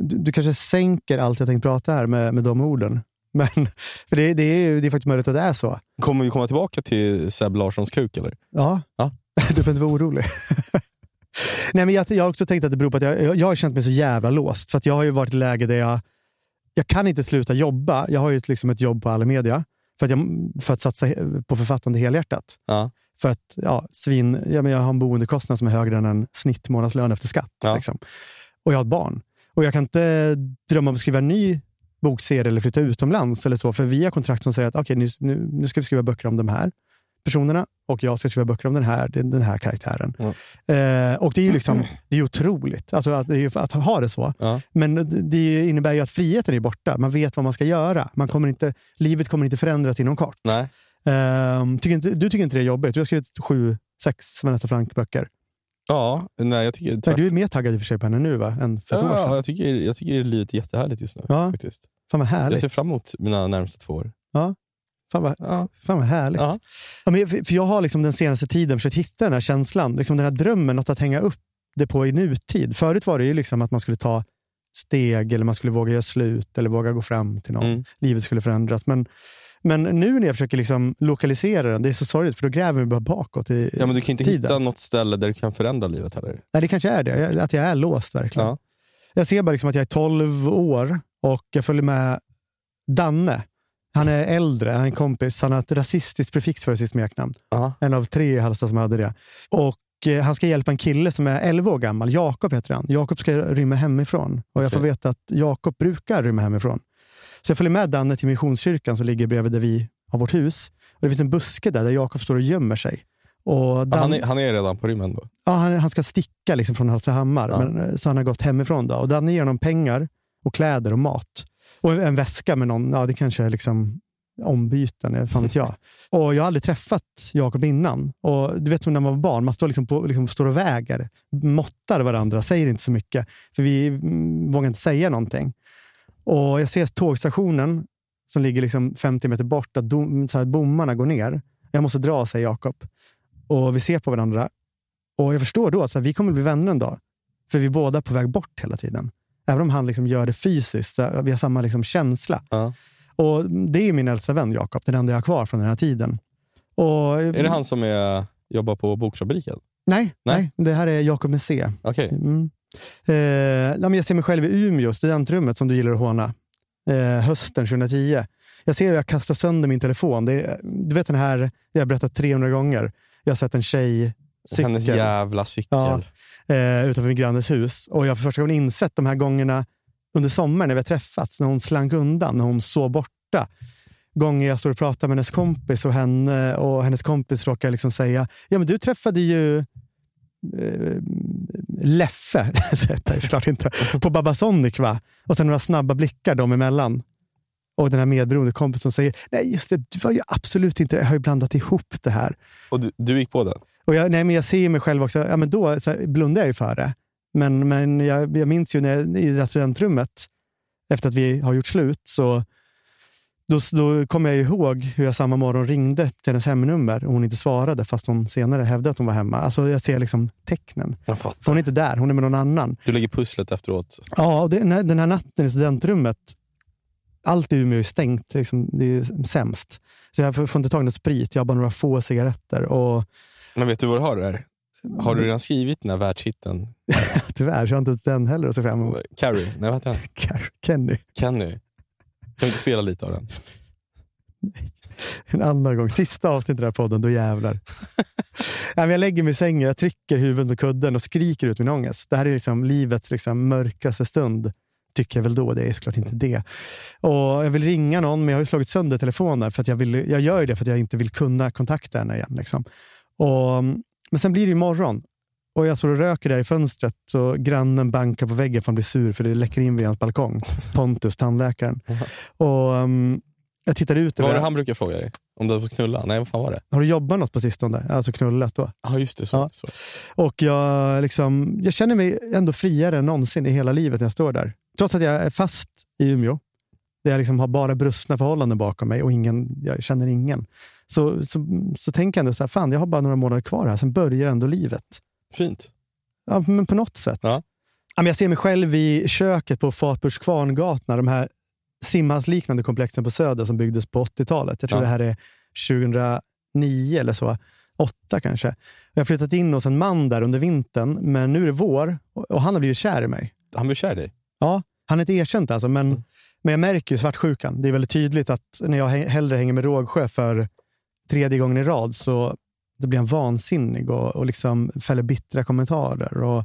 du, du kanske sänker allt jag tänkte prata här med, med de orden. Men, för det, det, är, det är faktiskt möjligt att det är så. Kommer vi komma tillbaka till Seb Larssons kuk eller? Ja, Ja. du behöver inte vara orolig. Nej, men jag, jag har också tänkt att det beror på att jag, jag, jag har känt mig så jävla låst. För att jag har ju varit i läge där jag, jag kan inte sluta jobba. Jag har ju ett, liksom ett jobb på Alameda för att, jag, för att satsa på författande helhjärtat. Ja. För att ja, svin, ja, men jag har en boendekostnad som är högre än en snittmånadslön efter skatt. Ja. Liksom. Och jag har ett barn. Och jag kan inte drömma om att skriva en ny bokserie eller flytta utomlands eller så. För vi har kontrakt som säger att okej, nu, nu, ska vi skriva böcker om de här personerna och jag ska skriva böcker om den här, den, här karaktären. Ja. Eh, och det är ju liksom, det är otroligt alltså att, att ha det så. Ja. Men det- innebär ju att friheten är borta. Man vet vad man ska göra. Man kommer inte, livet kommer inte förändras inom kort. Nej. Ehm, tycker inte, du tycker inte det är jobbigt? Du har skrivit sju, sex Vanessa Frank-böcker. Ja, nej, jag tycker Nej, Du är mer taggad i och för sig på henne nu va? än för ett år ja, sedan. jag, tycker, jag tycker livet är jättehärligt just nu. Ja. Faktiskt. Fan vad Jag härligt. ser fram emot mina närmsta två år. Fan vad, Ja. fan vad härligt. Ja. Ja, men, för för jag har liksom den senaste tiden försökt hitta den här känslan. Liksom den här drömmen, något att hänga upp det på i nutid. Förut var det ju liksom att man skulle ta steg eller man skulle våga göra slut eller våga gå fram till någon. Mm. Livet skulle förändras. Men, men nu när jag försöker liksom lokalisera den, det är så sorgligt för då gräver vi bara bakåt i ja, men du kan inte tiden. hitta något ställe där du kan förändra livet heller. Nej, det kanske är det. Jag- Att jag är låst verkligen. Ja. Jag ser bara liksom att jag är 12 år och jag följer med Danne. Han är äldre, han är en kompis. Han har ett rasistiskt prefix för sitt smeknamn. Aha. En av tre i Halmstad som hade det. Och eh, han ska hjälpa en kille som är 11 år gammal. Jakob heter han. Jakob ska rymma hemifrån. Och jag får veta att Jakob brukar rymma hemifrån. Så jag följer med Danne till Missionskyrkan som ligger bredvid där vi har vårt hus. Och Det finns en buske där, där Jakob står och gömmer sig. Och Dan- han, är, han är redan på rymmen då? Ja, han, han ska sticka liksom från Hallstahammar, Ja. men, eh, så han har gått hemifrån. Då. Och Danne ger honom pengar, och kläder och mat. Och en väska med någon, ja det kanske är liksom ombyten, fan vet jag. Och jag har aldrig träffat Jakob innan. Och Du vet som när man var barn, man står, liksom på, liksom står och väger, måttar varandra, säger inte så mycket. För vi mm, vågar inte säga någonting. Och Jag ser tågstationen som ligger liksom 50 meter bort, att dom, så här, bommarna går ner. Jag måste dra, säger Jakob. Och vi ser på varandra. Och jag förstår då att så här, vi kommer bli vänner en dag. För vi är båda på väg bort hela tiden. Även om han liksom gör det fysiskt. Så vi har samma liksom känsla. Ja. Och Det är min äldsta vän Jakob. Den enda jag har kvar från den här tiden. Och, Är det han som är, jobbar på bokfabriken? Nej, nej. Nej. det här är Jakob med C. Okej. Mm. Eh, jag ser mig själv i Umeå, studentrummet som du gillar att håna. Eh, hösten 2010. Jag ser hur jag kastar sönder min telefon. Det är, du vet den här, jag har berättat 300 gånger. Jag har sett en tjej Hennes cykel jävla cykel. Ja. eh, utanför min grannes hus. Och jag har för första gången insett de här gångerna under sommaren när vi har träffats, när hon slank undan, när hon sov borta. Gånger jag står och pratar med hennes kompis och, henne, och hennes kompis råkar liksom säga, ja men du träffade ju eh, Leffe, det såklart inte, på Babasonic va? Och sen några snabba blickar dem emellan. Och den här medberoende kompisen säger, nej just det, du var ju absolut inte det. Jag har ju blandat ihop det här. Och du, du gick på den? Och jag, nej, men jag ser mig själv också, ja, men då så här, blundar jag ju för det. Men, men jag, jag minns ju när jag, i studentrummet, efter att vi har gjort slut, så då, då kommer jag ihåg hur jag samma morgon ringde till hennes hemnummer och hon inte svarade fast hon senare hävdade att hon var hemma. Alltså jag ser liksom tecknen. Hon är inte där, hon är med någon annan. Du lägger pusslet efteråt. Ja, och det, den här- den här natten i studentrummet, allt i Umeå är stängt. Liksom, det är sämst. Så jag får, inte tag i någon sprit, jag har bara några få cigaretter. Och Men vet du vad du har där? Har du redan skrivit den här världshitten? tyvärr så har jag inte den heller att se fram emot. Carrie? Nej, vad heter han? Kenny, Kenny? Kan vi inte spela lite av den? en annan gång. Sista avsnittet i den här podden, då jävlar. Jag lägger mig i sängen, jag trycker huvudet mot kudden och skriker ut min ångest. Det här är liksom livets liksom mörkaste stund. Tycker jag väl då, det är såklart inte det. Och Jag vill ringa någon, men jag har ju slagit sönder telefonen. För att jag, vill, jag gör ju det för att jag inte vill kunna kontakta henne igen. Liksom. Och, men sen blir det ju morgon. Och jag står och röker där i fönstret så grannen bankar på väggen för han blir sur för det läcker in vid hans balkong. Pontus, tandläkaren. Och um, jag tittar ut. Vad var det han brukar fråga dig? Om du fått knulla? Nej, vad fan var det? Har du jobbat något på sistone? Alltså knullat då. Ja, just det. Så, Ja. så. Och jag, liksom, jag känner mig ändå friare än någonsin i hela livet när jag står där. Trots att jag är fast i Umeå, där jag liksom har bara brustna förhållanden bakom mig och ingen, jag känner ingen. Så, så, så tänker jag ändå så här, fan jag har bara några månader kvar här, sen börjar ändå livet. Fint. Ja, men på något sätt. Ja. Men jag ser mig själv i köket på Fatburs Kvarngatna, de här simhalsliknande komplexen på Söder som byggdes på 80-talet. Jag tror Ja. det här är 2009 eller så. Åtta kanske. Jag har flyttat in hos en man där under vintern, men nu är det vår och han har blivit kär i mig. Han blev kär i dig? Ja, han är inte erkänt alltså, men, Mm. men jag märker ju svartsjukan. Det är väldigt tydligt att när jag he- hellre hänger med Rågsjö för tredje gången i rad så då blir han vansinnig och, och liksom fäller bittra kommentarer. Och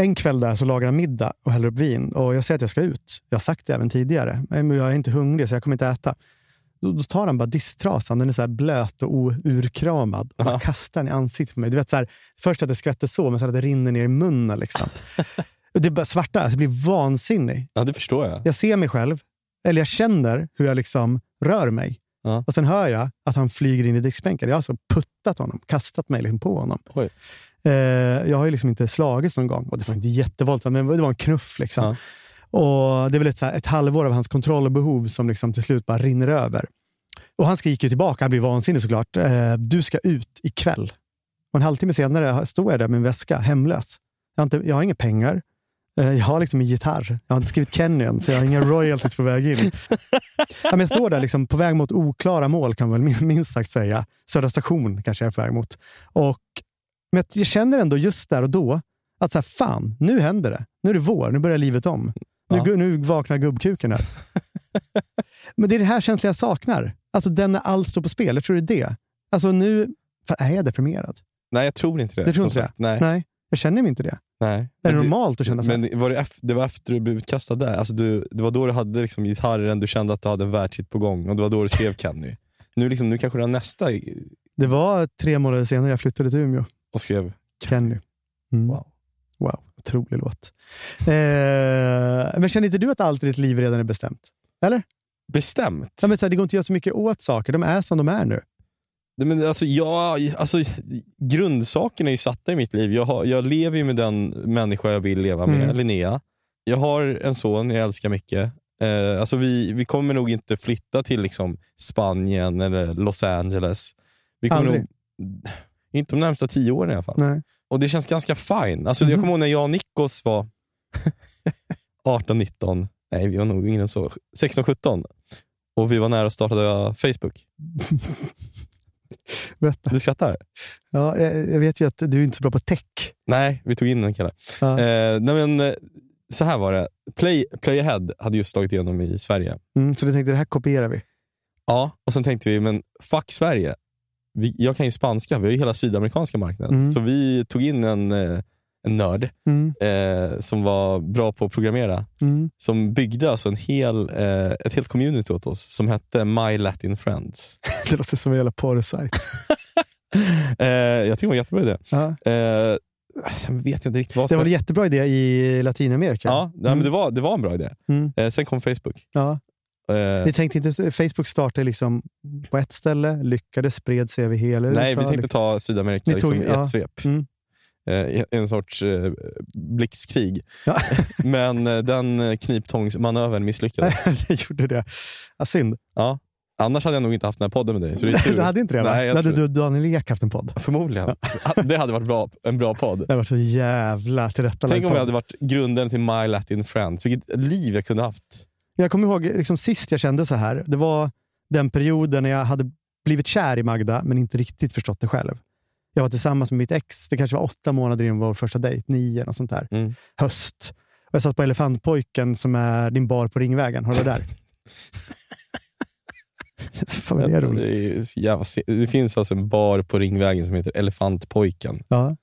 en kväll där så lagar han middag och häller upp vin och jag säger att jag ska ut. Jag har sagt det även tidigare, men jag är inte hungrig så jag kommer inte äta. Då, då tar han bara disktrasan, den är så blöt och urkramad och bara kastar den i ansiktet på mig. Du vet, så här, först att det skvätter så, men sen att det rinner ner i munnen. Liksom. Det är bara svarta, jag blir vansinnig. Ja, det förstår jag. Jag ser mig själv, eller jag känner hur jag liksom rör mig. Ja. Och sen hör jag att han flyger in i diskbänken. Jag har alltså puttat honom, kastat mig liksom på honom. Oj. Eh, jag har ju liksom inte slagits någon gång. Och det var inte jättevåldsamt, men det var en knuff. Liksom. Ja. Och Det är väl ett, så här, ett halvår av hans kontroll och behov som liksom till slut bara rinner över. Och Han skriker tillbaka, han blir vansinnig såklart. Eh, du ska ut ikväll. Och en halvtimme senare står jag där med en väska, hemlös. Jag har, inte, jag har inga pengar. Eh, Jag har liksom en gitarr. Jag har inte skrivit Kenny än, så jag har inga royalties på väg in. Ja, men jag står där liksom på väg mot oklara mål, kan man väl min- minst sagt säga. Södra station kanske jag är på väg mot. Och, men jag känner ändå just där och då att så här, fan, nu händer det. Nu är det vår, nu börjar livet om. Nu, Ja. nu vaknar gubbkuken här. men det är det här känslan jag saknar. Alltså den när allt står på spel. Jag tror det är det. Alltså nu, fan, är jag deprimerad? Nej, jag tror inte det. Du tror inte det? sagt. Nej. Nej, jag känner mig inte det. Nej. Är det normalt att känna så? Men var det, det var efter du blev utkastad där? Alltså du, det var då du hade liksom gitarren, du kände att du hade en världshit på gång och det var då du skrev Kenny. Nu, liksom, nu kanske du har nästa Det var tre månader senare jag flyttade till Umeå. och skrev Kenny. Mm. Wow. Wow, otrolig låt. Eh, men känner inte du att allt i ditt liv redan är bestämt? Eller? bestämt. Ja, men så här, det går inte att göra så mycket åt saker. De är som de är nu. Men alltså, ja, alltså, grundsakerna är ju satta i mitt liv. Jag, har, jag lever ju med den människa jag vill leva med, Mm. Linnea. Jag har en son jag älskar mycket. Eh, alltså vi, vi kommer nog inte flytta till liksom, Spanien eller Los Angeles. Vi kommer Aldrig. nog, inte de närmsta tio åren i alla fall. Nej. Och det känns ganska fine. Alltså, Jag Mhm. kommer ihåg när jag och Nikos var 18, 19, nej vi var nog yngre än så, 16, 17. Och vi var nära att starta Facebook. Berätta. Du skrattar? Ja, jag, jag vet ju att du är inte så bra på tech. Nej, vi tog in en kille. Ja. Eh, nej men, eh, så här var det. Play, Playahead hade just slagit igenom i Sverige. Mm, så du tänkte, det här kopierar vi. Ja, och sen tänkte vi, men fuck Sverige. Vi, jag kan ju spanska, vi har ju hela sydamerikanska marknaden. Mm. Så vi tog in en, eh, en nörd Mm, eh, som var bra på att programmera. mm. Som byggde alltså en hel, eh, ett helt community åt oss som hette My Latin Friends. Det låter som en jävla porrsajt. eh, jag tycker det var en jättebra idé. Ja. Eh, sen vet jag inte riktigt vad Det som... var en jättebra idé i Latinamerika. ja, nej, Mm. men det, var, det var en bra idé. Mm. Eh, sen kom Facebook. Ja. Eh, Ni tänkte inte, Facebook startade liksom på ett ställe, lyckades, spred sig över hela USA. Nej, vi tänkte ta Sydamerika Ni liksom tog- i ja. ett svep. Mm. Eh, en sorts eh, blixtkrig. Ja. Men eh, den kniptångsmanövern misslyckades. det gjorde det. Ja, synd. Ja. Annars hade jag nog inte haft den här podden med dig. Så det är tur. Du hade inte det? Nej, Då hade du och Daniel Ek haft en podd. Förmodligen. Det hade varit bra, en bra podd. Det hade varit så jävla tillrättalagd Tänk om jag hade varit grundaren till My Latin Friends. Vilket liv jag kunde haft. Jag kommer ihåg liksom, sist jag kände så här. Det var den perioden när jag hade blivit kär i Magda, men inte riktigt förstått det själv. Jag var tillsammans med mitt ex. Det kanske var åtta månader innan vår första dejt. Nio, något sånt där. Mm. Höst. Och jag satt på Elefantpojken som är din bar på Ringvägen. Har du varit där? Fan det är roligt. Det, är jävla det finns alltså en bar på Ringvägen som heter Elefantpojken. Ja.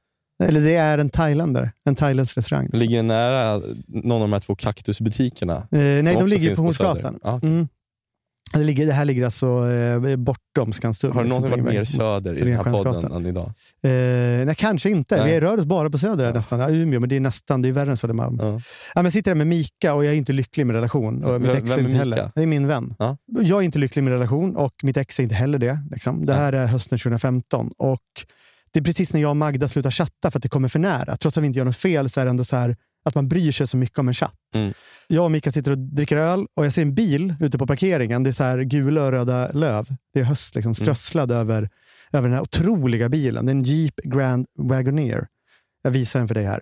Eller det är en thailändare. En thailändsk restaurang. Ligger det nära någon av de här två kaktusbutikerna? Eh, nej, de ligger på Hornsgatan. Ja, okej. Mm. Det, ligger, det här ligger alltså eh, bortom Skanstull. Har du liksom, någonsin varit mer söder i den här podden än idag? Eh, nej, kanske inte. Nej. Vi rör oss bara på Söder Ja. nästan. Ja, Umeå, men det är nästan det är värre än Södermalm. Ja. Ja. men jag sitter där med Mika och jag är inte lycklig med relation. Och mitt ex vem är inte Mika? heller. Det är min vän. Ja. Jag är inte lycklig med relation och mitt ex är inte heller det. Liksom. Det här är hösten 2015. Och det är precis när jag och Magda slutar chatta för att det kommer för nära. Trots att vi inte gör något fel så är det ändå så här att man bryr sig så mycket om en chatt. Mm. Jag och Mika sitter och dricker öl och jag ser en bil ute på parkeringen. Det är så här gula och röda löv. Det är höst liksom, strösslad över, över den här otroliga bilen. Det är en Jeep Grand Wagoneer. Jag visar den för dig här.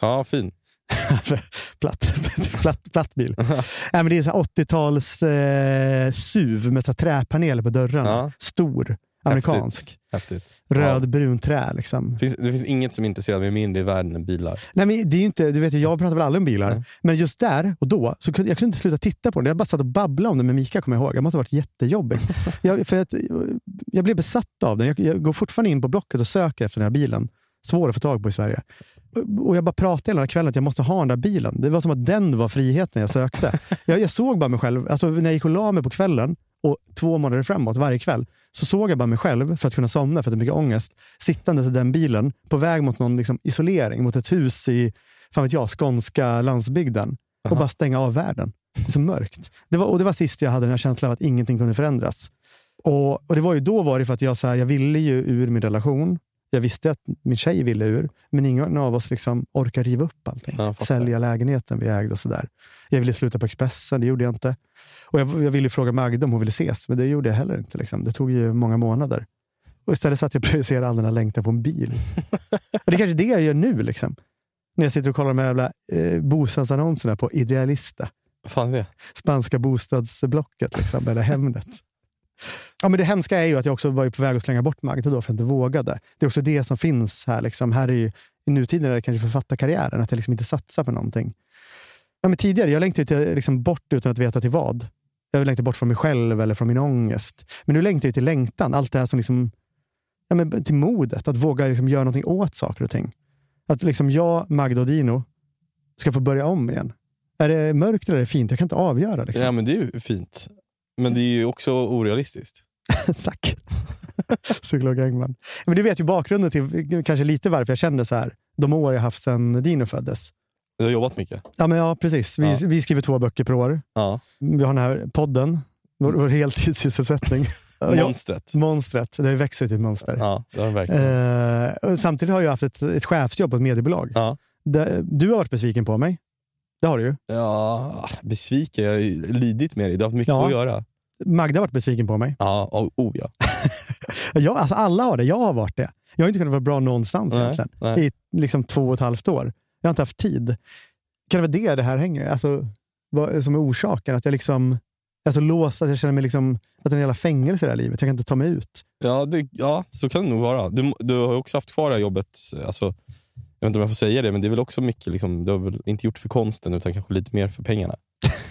ja, fin. platt, platt, platt bil. Nej, men det är så här 80-tals eh, SUV med så träpaneler på dörrarna. Ja. Stor. Amerikansk. Häftigt. Röd, Ja. brun trä. Liksom. Finns, det finns inget som intresserar mig mindre i världen än bilar. Nej, men det är inte, du vet, jag pratar väl aldrig om bilar, Nej. men just där och då, så kunde, jag kunde inte sluta titta på den. Jag bara satt och babblade om den med Mika, kommer jag ihåg. Det måste ha varit jättejobbigt. jag, för att, jag blev besatt av den. Jag, jag går fortfarande in på Blocket och söker efter den här bilen. Svår att få tag på i Sverige. Och jag bara pratade hela kvällen att jag måste ha den där bilen. Det var som att den var friheten jag sökte. jag, jag såg bara mig själv, alltså när jag gick och la mig på kvällen och två månader framåt varje kväll, så såg jag bara mig själv, för att kunna somna, för att jag hade mycket ångest, sittandes i den bilen på väg mot någon liksom isolering, mot ett hus i fan vet jag, skånska landsbygden och bara stänga av världen. Det är så mörkt. Det var, och det var sist jag hade den här känslan av att ingenting kunde förändras. Och, och det var ju då var det för att jag, så här, jag ville ju ur min relation. Jag visste att min tjej ville ur, men ingen av oss liksom orkar riva upp allting. Ja. Sälja lägenheten vi ägde och sådär. Jag ville sluta på Expressen, det gjorde jag inte. Och jag, jag ville fråga Magda om hon ville ses, men det gjorde jag heller inte. Liksom. Det tog ju många månader. Och istället satt jag och projicerade all den här längtan på en bil. och det är kanske det jag gör nu. Liksom. När jag sitter och kollar de här jävla eh, bostadsannonserna på Idealista. Fan det? Spanska bostadsblocket, liksom, eller Hemnet. Ja, men det hemska är ju att jag också var på väg att slänga bort Magda då för att jag inte vågade. Det är också det som finns här. Liksom. här är ju, I nutiden är det kanske författarkarriären, att jag liksom inte satsar på någonting. Ja, men tidigare jag längtade jag liksom bort utan att veta till vad. Jag längtade bort från mig själv eller från min ångest. Men nu längtar jag till längtan. Allt det här som liksom, ja, men till modet. Att våga liksom göra någonting åt saker och ting. Att liksom jag, Magda och Dino ska få börja om igen. Är det mörkt eller är det fint? Jag kan inte avgöra. Liksom. Ja, men det är ju fint. Men det är ju också orealistiskt. Tack. Psykolog Engman. Men du vet ju bakgrunden till kanske lite varför jag kände så här. De år jag haft sedan Dino föddes. Du har jobbat mycket. Ja, men ja precis. Vi, Ja. vi skriver två böcker per år. Ja. Vi har den här podden, vår, vår heltidssysselsättning. Ja, Monstret. monstret, det har ju växt till ett monster. Ja, det har verkligen. Eh, samtidigt har jag haft ett, ett chefsjobb på ett mediebolag. Ja. Det- Du har varit besviken på mig. Det har du ju. Ja, besviken. Jag har lidit med dig. Du har haft mycket Ja. att göra. Magda har varit besviken på mig. Ja, oh, oh ja. Jag, alltså alla har det. Jag har varit det. Jag har inte kunnat vara bra någonstans Nej, egentligen. nej. I liksom två och ett halvt år. Jag har inte haft tid. Kan det vara det det här hänger? Alltså, vad, som är orsaken? Att jag liksom är så låst att jag känner mig liksom, att det är en jävla fängelse i det här livet. Jag kan inte ta mig ut. Ja, det, ja, så kan det nog vara. Du, du har också haft kvar det här jobbet. Alltså, jag vet inte om jag får säga det, men det är väl också mycket, liksom, du har väl inte gjort för konsten utan kanske lite mer för pengarna?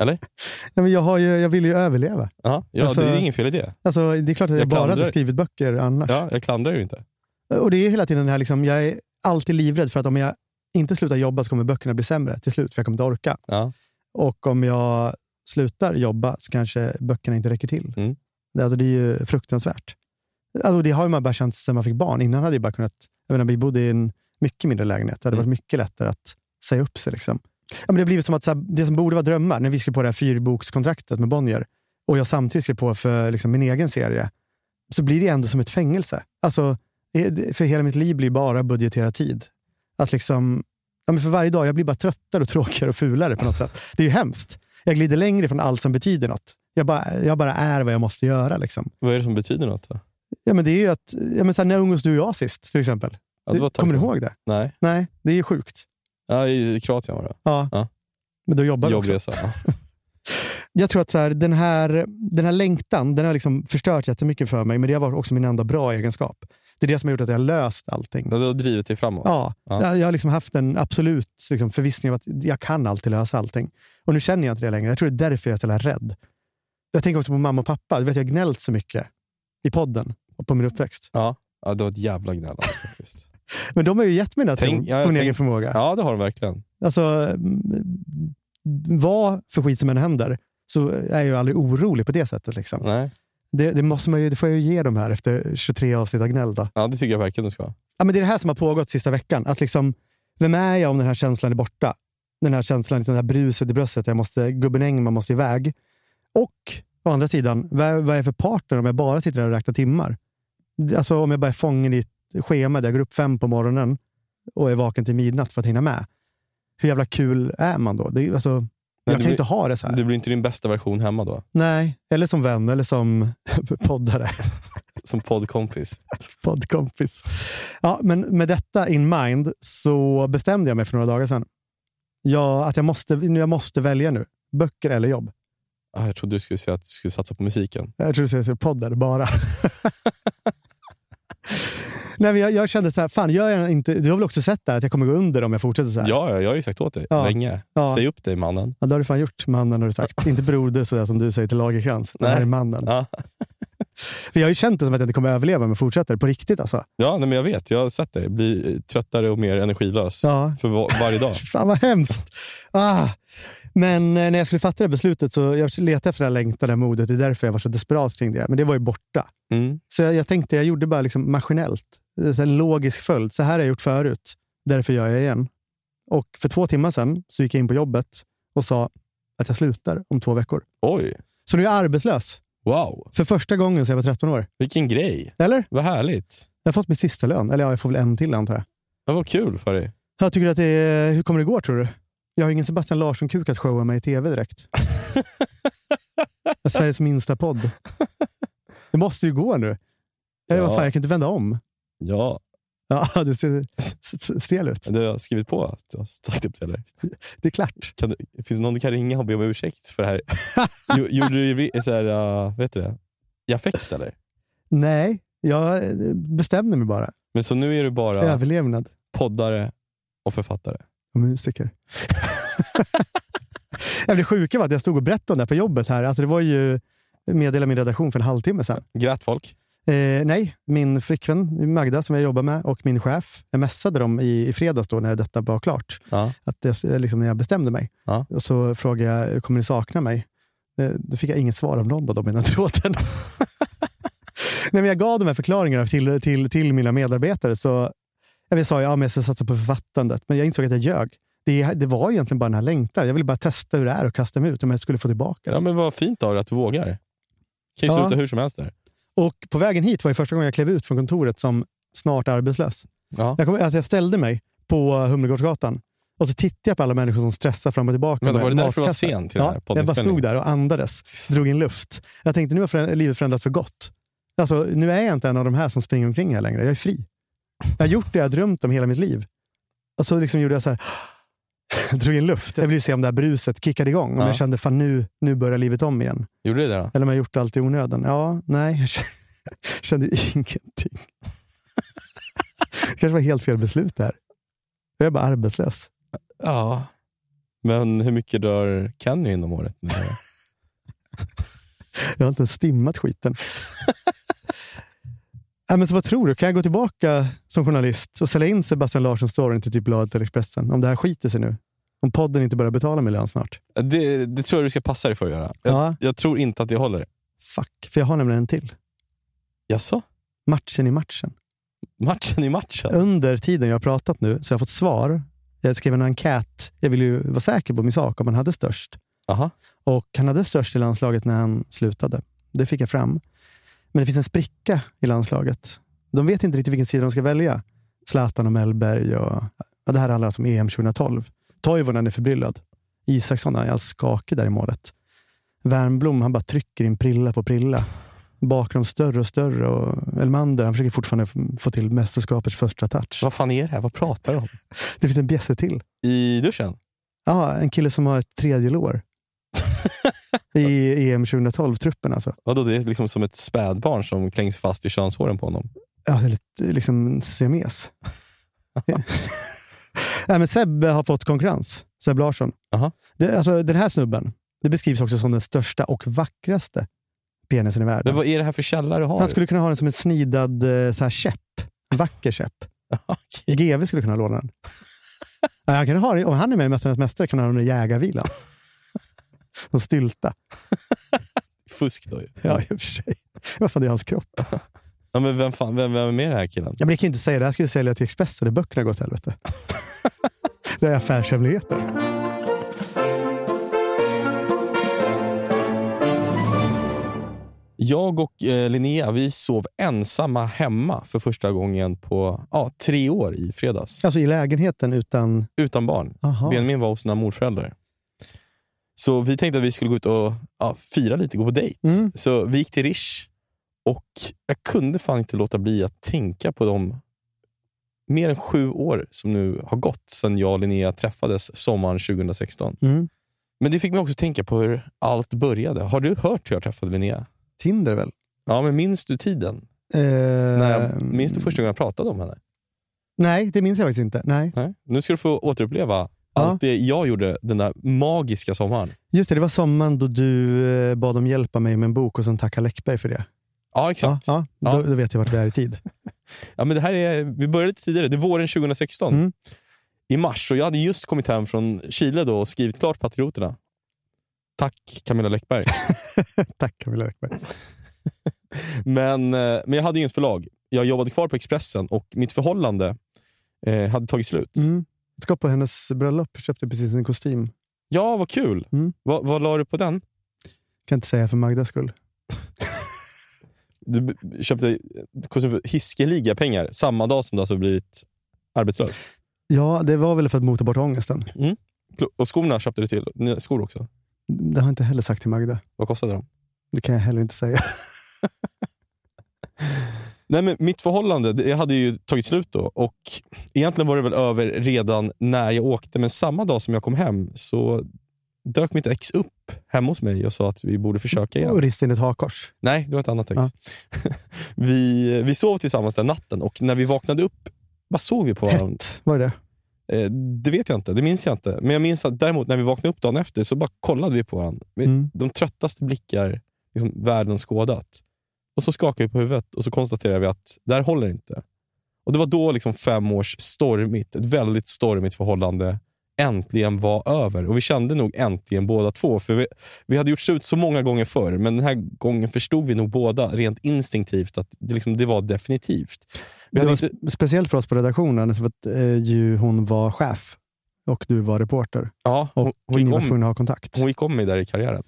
Eller? Nej, men jag, har ju, jag vill ju överleva. Ja, ja Alltså- det är inget fel i det. Alltså, det är klart att jag, Jag bara hade skrivit böcker annars. Ja, jag klandrar ju inte. Och det är hela tiden den här, liksom, jag är alltid livrädd för att om jag inte slutar jobba så kommer böckerna bli sämre till slut, för jag kommer inte orka. Ja. Och om jag slutar jobba så kanske böckerna inte räcker till. Mm. Det, alltså, det är ju fruktansvärt. Alltså, det har ju man bara känt sedan man fick barn. Innan hade jag bara kunnat, jag menar, vi bodde i en mycket mindre lägenhet. Det hade Mm. varit mycket lättare att säga upp sig. Liksom. Ja, men det har blivit som att här, det som borde vara drömmar, när vi skrev på det här fyrbokskontraktet med Bonnier och jag samtidigt skrev på för liksom, min egen serie, så blir det ändå som ett fängelse. Alltså, Eh, För hela mitt liv blir bara budgetera tid. Att liksom, ja, men för varje dag jag blir bara tröttare och tråkigare och fulare på något sätt. Det är ju hemskt. Jag glider längre från allt som betyder något. Jag bara, jag bara är vad jag måste göra. Liksom. Vad är det som betyder något då? Ja, men det är ju att, ja, men så här, när umgås du och jag sist till exempel? Ja, Kommer du ihåg det? Nej. Nej, det är ju sjukt. Ja, I Kroatien var det. Ja. Ja. Men då jobbar. Jobbresa. Ja. Jag tror att så här, den, här, den här längtan den har liksom förstört jättemycket för mig, men det har varit också min enda bra egenskap. Det är det som har gjort att jag har löst allting. Det har drivit dig framåt. Ja, Ja. Jag, har liksom haft en absolut liksom, förvissning om att jag kan alltid lösa allting. Och nu känner jag inte det längre. Jag tror det är därför jag är så rädd. Jag tänker också på mamma och pappa. Du vet, jag har gnällt så mycket i podden och på min uppväxt. Ja. ja, det var ett jävla gnäll faktiskt. Men de har ju gett mig den tron ja, på min egen förmåga. Ja, det har de verkligen. Alltså, vad för skit som än händer så är jag ju aldrig orolig på det sättet. Liksom. Nej. Det, det, måste man ju, det får jag ju ge dem här efter 23 avsnitt av gnäll. Ja, det tycker jag verkligen du ska. Ja, men det är det här som har pågått sista veckan. Att liksom, vem är jag om den här känslan är borta? Den här känslan, liksom det här bruset i bröstet. Jag måste, gubben Engman måste iväg. Och å andra sidan, vad, vad är jag för partner om jag bara sitter där och räknar timmar? Alltså om jag bara är fången i schema där jag går upp fem på morgonen och är vaken till midnatt för att hinna med. Hur jävla kul är man då? Det är, alltså, jag du kan blir- inte ha det så här. Du blir inte din bästa version hemma då? Nej, eller som vän eller som poddare. Som poddkompis? poddkompis. Ja, men med detta in mind så bestämde jag mig för några dagar sedan. Ja, att jag måste, jag måste välja nu. Böcker eller jobb. Ah, jag trodde du skulle säga att du skulle satsa på musiken. Jag tror du säger poddar bara. Nej, jag, jag kände så här, fan, gör jag inte, du har väl också sett där att jag kommer gå under om jag fortsätter så här? Ja, ja, jag har ju sagt åt dig Ja. länge. Ja. Säg upp dig mannen. Ja, det har du fan gjort, mannen har du sagt. inte broder sådär som du säger till Lagerkrans. Det här är mannen. Ja, För jag har ju känt det som att jag inte kommer överleva om jag fortsätter. På riktigt alltså. ja nej, men jag vet. Jag har sett dig bli tröttare och mer energilös Ja. för var, varje dag. Fan vad hemskt. Ah. Men eh, när jag skulle fatta det beslutet så jag letade efter det här längtade modet. Det är därför jag var så desperat kring det. Men det var ju borta. Mm. Så jag, jag tänkte, jag gjorde bara liksom maskinellt. En logisk följd. Så här har jag gjort förut. Därför gör jag igen. Och för två timmar sedan så gick jag in på jobbet och sa att jag slutar om två veckor. Oj, Så nu är jag arbetslös. wow. För första gången sedan jag var 13 år. Vilken grej. Eller? Vad härligt. Jag har fått min sista lön. Eller ja, jag får väl en till antar jag. Det var kul för dig. Jag tycker att det är, hur kommer det gå tror du? Jag har ingen Sebastian Larsson-kuk att showa mig i tv direkt. Sveriges minsta podd. Det måste ju gå nu. Eller vad fan, jag kan inte vända om. Ja, Ja, du ser stel ut. du har skrivit på att du har sagt upp det. Eller? Det är klart. Kan du, finns det någon du kan ringa och be om ursäkt för det här? Jo- Gjorde du så här, uh, vet du det? i affekt eller? Nej, jag bestämde mig bara. Men så nu är du bara Överlevnad poddare och författare? Och musiker. Det sjuka var att jag stod och berättade om det här på jobbet. här. Alltså det var ju meddela min redaktion för en halvtimme sedan. Grät folk? Eh, nej, min flickvän Magda som jag jobbar med och min chef. Jag messade dem i, i fredags då när detta var klart. Ja. Att jag, liksom, när jag bestämde mig. Ja. Och så frågade jag, kommer ni sakna mig? Eh, då fick jag inget svar av någon av dem i den tråden. Nej, men jag gav de här förklaringarna till, till, till mina medarbetare. Så jag sa ja, men jag ska satsa på författandet, men jag insåg att jag ljög. Det, det var egentligen bara den här längtan. Jag ville bara testa hur det är och kasta mig ut om jag skulle få tillbaka det. ja, men vad fint av dig att du vågar. kan ju Ja. sluta hur som helst där. Och på vägen hit var det första gången jag klev ut från kontoret som snart arbetslös. Ja. Jag, kom, alltså jag ställde mig på Humlegårdsgatan och så tittade jag på alla människor som stressar fram och tillbaka. Vänta, med var det därför du var sen till ja, Jag bara stod där och andades, drog in luft. Jag tänkte nu har livet förändrats för gott. Alltså, nu är jag inte en av de här som springer omkring här längre. Jag är fri. Jag har gjort det jag har drömt om hela mitt liv. Och så liksom gjorde jag så här, drog in luft. Jag ville ju se om det här bruset kickade igång. Om Ja. jag kände fan nu, nu börjar livet om igen. Gjorde du det då? Eller om jag gjort allt i onödan. Ja, nej, jag kände, ingenting. Det kanske var helt fel beslut det här. Jag är bara arbetslös. Ja. Men hur mycket drar Kenny in om året? Nu? Jag har inte ens stimmat skiten. Nej, men så vad tror du? Kan jag gå tillbaka som journalist och sälja in Sebastian Larsson-storyn till typ bladet eller Expressen? Om det här skiter sig nu? Om podden inte börjar betala mig lön snart? det, det tror jag du ska passa dig för att göra. Jag, Ja. jag tror inte att det håller. Fuck, för jag har nämligen en till. Jaså? Matchen i matchen. Matchen i matchen? Under tiden jag har pratat nu så har jag fått svar. Jag skrev en enkät. Jag ville ju vara säker på min sak, om han hade störst. Aha. Och han hade störst i landslaget när han slutade. Det fick jag fram. Men det finns en spricka i landslaget. De vet inte riktigt vilken sida de ska välja. Zlatan och Mellberg. Och, ja, det här handlar alltså om EM 2012. Toivonen är förbryllad. Isaksson är alls skakig där i målet. Wernbloom han bara trycker in prilla på prilla. Bakom större och större. Och Elmander han försöker fortfarande få till mästerskapets första touch. Vad fan är det här? Vad pratar du om? Det finns en bjässe till. I duschen? Ja, en kille som har ett tredje lår. I EM 2012-truppen alltså. Vadå, det är liksom som ett spädbarn som klängs fast i könshåren på honom. Ja, det är lite liksom siames. Nej, men Seb har fått konkurrens. Seb Larsson. Aha. Det, alltså, den här snubben det beskrivs också som den största och vackraste penisen i världen. Men vad är det här för källa du har? Han skulle kunna ha den som en snidad eh, så här, käpp. En vacker käpp. Okej. GV skulle kunna låna den. Han kan ha, om han är med i Mästarnas Mästare kan han ha den i jägarvilan. Som stylta. Fusk då ju. Ja, i och för sig. Vad fan, det är hans kropp. Ja, men vem, fan, vem, vem är med den här killen? Ja, men det kan jag inte säga. Det här ska vi sälja till Expressen. Det böckerna går åt helvete. det är affärshemligheter. Jag och eh, Linnea vi sov ensamma hemma för första gången på ja, tre år i fredags. Alltså i lägenheten utan... Utan barn. Aha. Benjamin var hos sina morföräldrar. Så vi tänkte att vi skulle gå ut och ja, fira lite, gå på dejt. Mm. Så vi gick till Rish och jag kunde fan inte låta bli att tänka på de mer än sju år som nu har gått sedan jag och Linnea träffades sommaren 2016. Mm. Men det fick mig också tänka på hur allt började. Har du hört hur jag träffade Linnea? Tinder väl? Ja, men minns du tiden? Eh, När jag, minns du första gången jag pratade om henne? Nej, det minns jag faktiskt inte. Nej. Nej. Nu ska du få återuppleva Ja. allt det jag gjorde den där magiska sommaren. Just det, det var sommaren då du eh, bad om hjälp av mig med en bok och sen tacka Läckberg för det. Ja, Ja, exakt. Ja, ja, Då, då vet jag vart vi är i tid. men det här är, vi började lite tidigare. Det är våren 2016. Mm. I mars. Och jag hade just kommit hem från Chile då och skrivit klart Patrioterna. Tack Camilla Läckberg. Tack Camilla Läckberg. men, eh, men jag hade inget förlag. Jag jobbade kvar på Expressen och mitt förhållande eh, hade tagit slut. Mm. Ska på hennes bröllop. Köpte precis en kostym. Ja, vad kul. Mm. Vad, vad la du på den? Kan inte säga för Magdas skull. Du köpte kostym för hiskeliga pengar samma dag som du alltså blivit arbetslös. Ja, det var väl för att mota bort ångesten. Klo- Och skorna köpte du till? Nya skor också? Det har jag inte heller sagt till Magda. Vad kostade de? Det kan jag heller inte säga. Nej, men mitt förhållande det hade ju tagit slut då och egentligen var det väl över redan när jag åkte. Men samma dag som jag kom hem så dök mitt ex upp hemma hos mig och sa att vi borde försöka igen. Och rista in ett hakkors. Nej, det var ett annat ex. vi, vi sov tillsammans den natten och när vi vaknade upp bara såg vi på varandra. Var det det? Eh, det vet jag inte, det minns jag inte. Men jag minns att däremot när vi vaknade upp dagen efter så bara kollade vi på varandra. Mm. De tröttaste blickar liksom, världen skådat. Och så skakade vi på huvudet och så konstaterade vi att det här håller inte. Och Det var då liksom fem års stormigt, ett väldigt stormigt förhållande äntligen var över. Och Vi kände nog äntligen båda två. För vi, vi hade gjort slut så många gånger förr, men den här gången förstod vi nog båda rent instinktivt att det, liksom, det var definitivt. Vi Det var inte, spe- speciellt för oss på redaktionen, så att eh, ju hon var chef och du var reporter. ja, hon, Och hon, ingen var tvungen att ha kontakt. hon gick om mig där i karriären.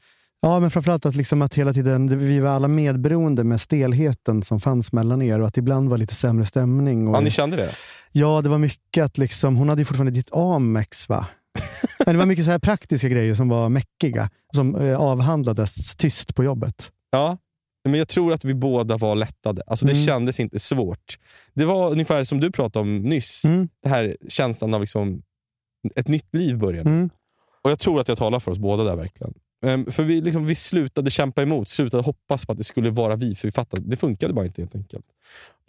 Ja, men framförallt att, liksom att hela tiden, det- vi var alla medberoende med stelheten som fanns mellan er och att ibland var lite sämre stämning. Och, Ja, ni kände det? Ja, det var mycket att liksom, hon hade ju fortfarande ditt Amex va? Men det var mycket så här praktiska grejer som var mäckiga, som eh, avhandlades tyst på jobbet. Ja, men jag tror att vi båda var lättade. Alltså Det Mm. kändes inte svårt. Det var ungefär som du pratade om nyss. Mm. Det här känslan av liksom ett nytt liv började. Mm. Och Jag tror att jag talar för oss båda där verkligen. Ehm, för vi, liksom, vi slutade kämpa emot, slutade hoppas på att det skulle vara vi. För vi fattade det funkade bara inte helt enkelt.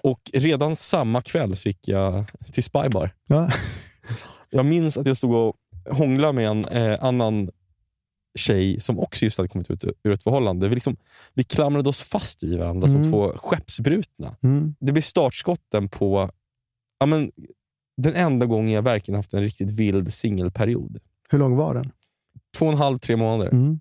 Och redan samma kväll så gick jag till Spybar. Ja. Jag minns att jag stod och hånglade med en eh, annan tjej som också just hade kommit ut ur ett förhållande. Vi, liksom, vi klamrade oss fast vid varandra som Mm. två skeppsbrutna. Mm. Det blev startskotten på ja, men, den enda gången jag verkligen haft en riktigt vild singelperiod. Hur lång var den? Två och en halv, tre månader. Mm.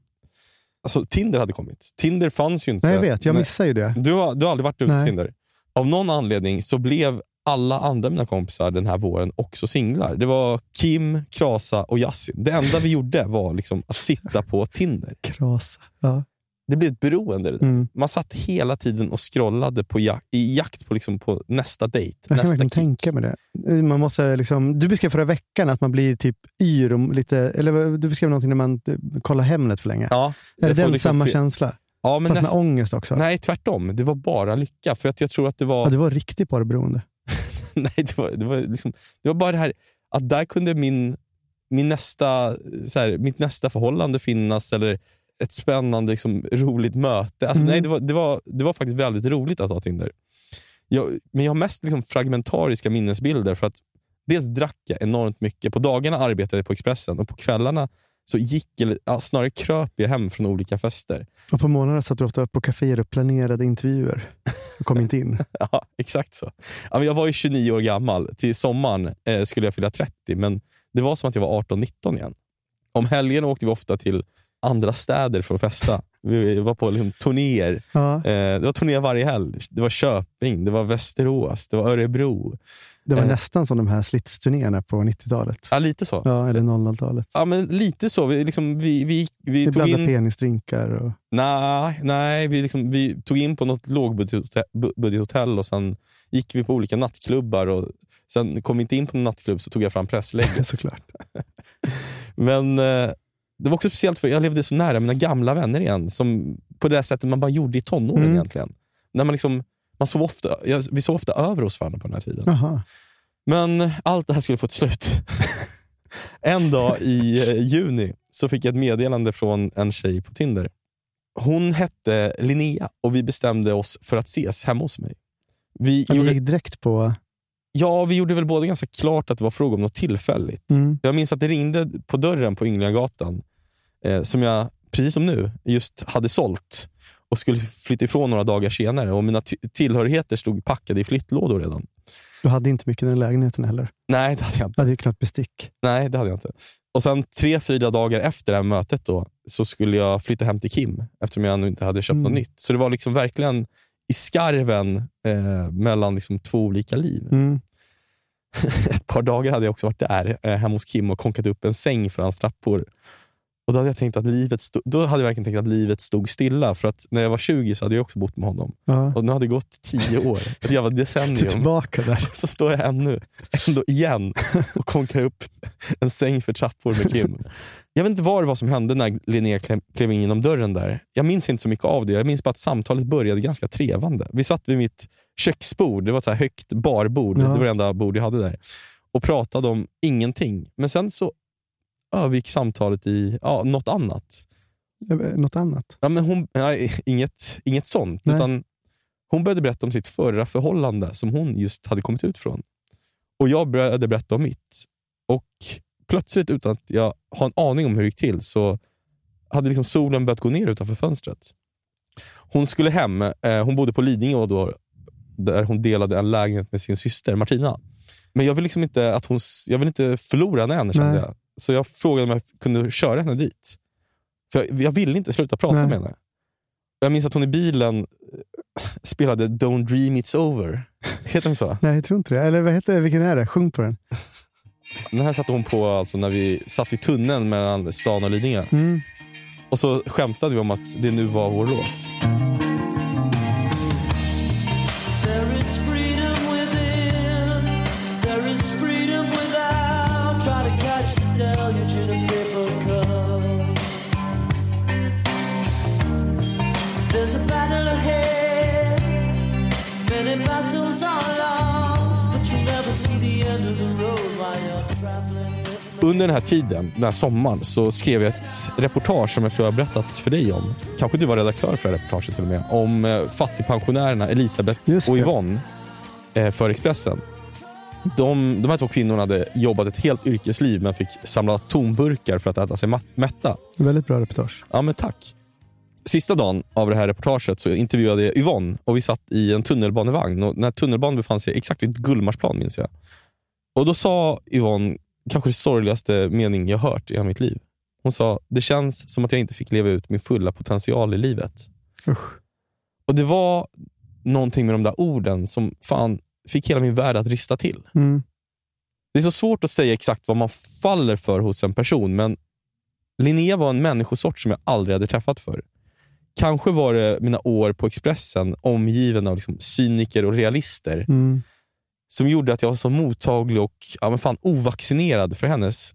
Alltså, Tinder hade kommit. Tinder fanns ju inte. Nej, jag vet. Jag Nej. missade ju det. Du har, du har aldrig varit ute på. Tinder. Av någon anledning så blev alla andra mina kompisar den här våren också singlar. Det var Kim, Krasa och Yasin. Det enda vi gjorde var liksom att sitta på Tinder. Krasa. Ja. Det blir ett beroende. Det. Mm. Man satt hela tiden och scrollade på jak- i jakt på, liksom, på nästa dejt. Jag kan nästa verkligen kick. tänka mig det. Man måste liksom, du beskrev förra veckan att man blir typ yr och lite, eller du beskrev någonting när man eh, kollar Hemnet för länge. Ja, är det den liksom samma känsla? Ja, men Fast näst... med ångest också? Nej, tvärtom. Det var bara lycka. För att jag tror att det var... Ja, du var riktigt porrberoende. Nej, det var, det, var liksom, det var bara det här att där kunde min, min nästa, så här, mitt nästa förhållande finnas, eller ett spännande, liksom, roligt möte. Alltså, Mm. nej, det, var, det, var, det var faktiskt väldigt roligt att ha Tinder. Jag, men jag har mest liksom, fragmentariska minnesbilder för att dels drack jag enormt mycket. På dagarna arbetade jag på Expressen och på kvällarna så gick, eller ja, snarare kröp jag hem från olika fester. Och på månader satt du ofta på kaféer och planerade intervjuer och kom inte in. Ja, exakt så. Jag var ju 29 år gammal. Till sommaren eh, skulle jag fylla 30, men det var som att jag var 18-19 igen. Om helgen åkte vi ofta till andra städer för att festa. Vi var på liksom, turnéer. Ja, Eh, det var turnéer varje helg. Det var Köping, det var Västerås, det var Örebro. det var Eh. nästan som de här slitsturnéerna på 90-talet. Ja, lite så. Ja, eller 00-talet. Ja, men lite så. Vi, liksom, vi, vi, vi Vi tog blandade in... penisdrinkar. Och... Nej, nej vi, liksom, vi tog in på något lågbudgethotell bu- budgethotell och sen gick vi på olika nattklubbar. Och sen kom vi inte in på en nattklubb så tog jag fram presslägget. Såklart. Men eh, det var också speciellt för jag levde så nära mina gamla vänner igen. Som på det sättet man bara gjorde i tonåren Mm. egentligen. När man liksom, man sov ofta, jag, vi sov ofta över hos varandra på den här tiden. Jaha. Men allt det här skulle få ett slut. en dag i eh, juni så fick jag ett meddelande från en tjej på Tinder. Hon hette Linnea och vi bestämde oss för att ses hemma hos mig. Vi Ja, gjorde, gick direkt på... ja, vi gjorde väl både ganska klart att det var fråga om något tillfälligt. Mm. Jag minns att det ringde på dörren på Ynglingagatan, eh, som jag, precis som nu, just hade sålt och skulle flytta ifrån några dagar senare. Och Mina tillhörigheter stod packade i flyttlådor redan. Du hade inte mycket i den lägenheten heller. Nej, det hade jag inte. Du hade ju knappt bestick. Nej, det hade jag inte. Och sen tre, fyra dagar efter det här mötet då, så skulle jag flytta hem till Kim eftersom jag ännu inte hade köpt Mm. något nytt. Så det var liksom verkligen i skarven eh, mellan liksom två olika liv. Mm. Ett par dagar hade jag också varit där eh, hemma hos Kim och konkat upp en säng för hans trappor. Och då hade jag tänkt att livet stod, då hade jag verkligen tänkt att livet stod stilla. För att när jag var 20 så hade jag också bott med honom. Ja. Och nu hade det gått tio år. Ett jävla Du är decennium. tillbaka där. Så står jag ännu, ändå igen och konkar upp en säng för trappor med Kim. Jag vet inte vad det var som hände när Linnea klev in genom dörren där. Jag minns inte så mycket av det. Jag minns bara att samtalet började ganska trevande. Vi satt vid mitt köksbord, det var ett så här högt barbord, Ja. det var det enda bord jag hade där. Och pratade om ingenting. Men sen så övergick samtalet i ja, något annat. Eh, Något annat? Ja, men hon, nej, inget, inget sånt. Nej. Utan hon började berätta om sitt förra förhållande som hon just hade kommit ut från. Och jag började berätta om mitt. Och plötsligt, utan att jag har en aning om hur det gick till, så hade liksom solen börjat gå ner utanför fönstret. Hon skulle hem. Eh, hon bodde på Lidingö då, där hon delade en lägenhet med sin syster Martina. Men jag vill liksom inte att hon, jag vill inte förlora henne än, kände jag. Så jag frågade om jag kunde köra henne dit. För jag, jag ville inte sluta prata Nej. med henne. Jag minns att hon i bilen eh, spelade Don't dream it's over. Heter den så? Nej, jag tror inte det. Eller vad heter, vilken är det? Sjung på den. Den här satte hon på alltså när vi satt i tunneln mellan stan och Lidingö. Mm. Och så skämtade vi om att det nu var vår låt. Under den här tiden, den här sommaren, så skrev jag ett reportage som jag tror jag har berättat för dig om. Kanske du var redaktör för det reportaget till och med. Om eh, fattigpensionärerna Elisabeth och. Yvonne eh, för Expressen. De, de här två kvinnorna hade jobbat ett helt yrkesliv men fick samla tomburkar för att äta sig mätta. Väldigt bra reportage. Ja, men tack. Sista dagen av det här reportaget så intervjuade jag Yvonne och vi satt i en tunnelbanevagn. Och den här tunnelbanan befann sig exakt vid Gullmarsplan minns jag. Och Då sa Yvonne kanske det sorgligaste mening jag hört i hela mitt liv. Hon sa, det känns som att jag inte fick leva ut min fulla potential i livet. Usch. Och Det var någonting med de där orden som fan fick hela min värld att rista till. Mm. Det är så svårt att säga exakt vad man faller för hos en person, men Linnea var en människosort som jag aldrig hade träffat för. Kanske var det mina år på Expressen omgiven av liksom cyniker och realister Mm. som gjorde att jag var så mottaglig och ja, men fan, ovaccinerad för hennes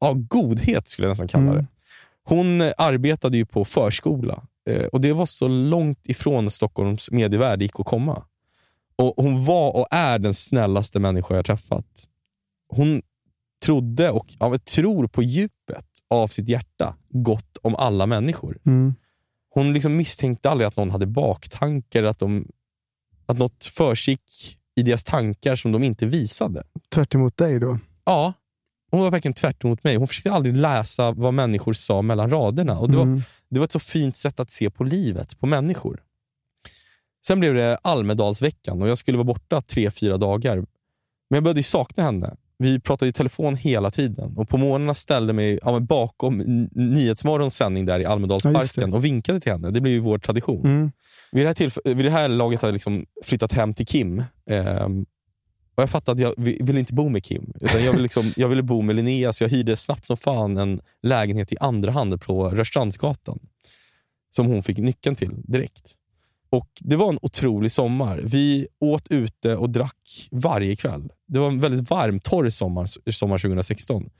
ja, godhet, skulle jag nästan kalla Mm. det. Hon arbetade ju på förskola eh, och det var så långt ifrån Stockholms medievärld det gick att komma. Och Hon var och är den snällaste människa jag träffat. Hon trodde och ja, tror på djupet av sitt hjärta gott om alla människor. Mm. Hon liksom misstänkte aldrig att någon hade baktankar, att, de, att något försiggick i deras tankar som de inte visade. Tvärt emot dig då. Ja, hon var verkligen tvärt emot mig. Hon försökte aldrig läsa vad människor sa mellan raderna. Och det, var, Mm. det var ett så fint sätt att se på livet, på människor. Sen blev det Almedalsveckan och jag skulle vara borta tre, fyra dagar. Men jag började ju sakna henne. Vi pratade i telefon hela tiden och på morgnarna ställde mig ja, bakom Nyhetsmorgons sändning där i Ja, Almedalsparken det. och vinkade till henne. Det blev ju vår tradition. Mm. Vid, det här tillf- vid det här laget hade jag liksom flyttat hem till Kim. Ehm, och Jag fattade att jag vi- ville inte bo med Kim. Utan jag, ville liksom, jag ville bo med Linnea, så jag hyrde snabbt som fan en lägenhet i andra hand på Rörstrandsgatan. Som hon fick nyckeln till direkt. Och Det var en otrolig sommar. Vi åt ute och drack varje kväll. Det var en väldigt varm, torr sommar, sommar 2016.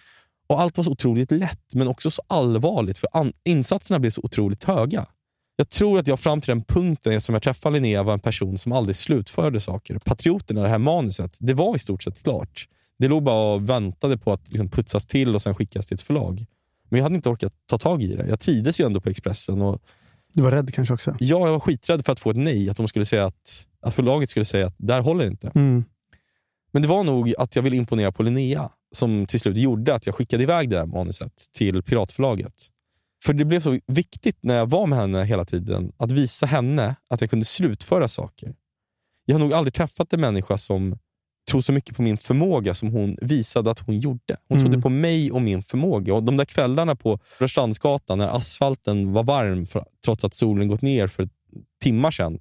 Och Allt var så otroligt lätt, men också så allvarligt. För an- insatserna blev så otroligt höga. Jag tror att jag fram till den punkten som jag träffade Linnea var en person som aldrig slutförde saker. Patrioterna, det här manuset, det var i stort sett klart. Det låg bara och väntade på att liksom putsas till och sen skickas till ett förlag. Men jag hade inte orkat ta tag i det. Jag trivdes ju ändå på Expressen. Och du var rädd kanske också? ja, jag var skiträdd för att få ett nej. Att, de skulle säga att, att förlaget skulle säga att där håller inte. Mm. Men det var nog att jag ville imponera på Linnea som till slut gjorde att jag skickade iväg det här manuset till Piratförlaget. För det blev så viktigt när jag var med henne hela tiden att visa henne att jag kunde slutföra saker. Jag har nog aldrig träffat en människa som tror så mycket på min förmåga som hon visade att hon gjorde. Hon Mm. trodde på mig och min förmåga. Och De där kvällarna på Rörstrandsgatan när asfalten var varm för, trots att solen gått ner för timmar sedan,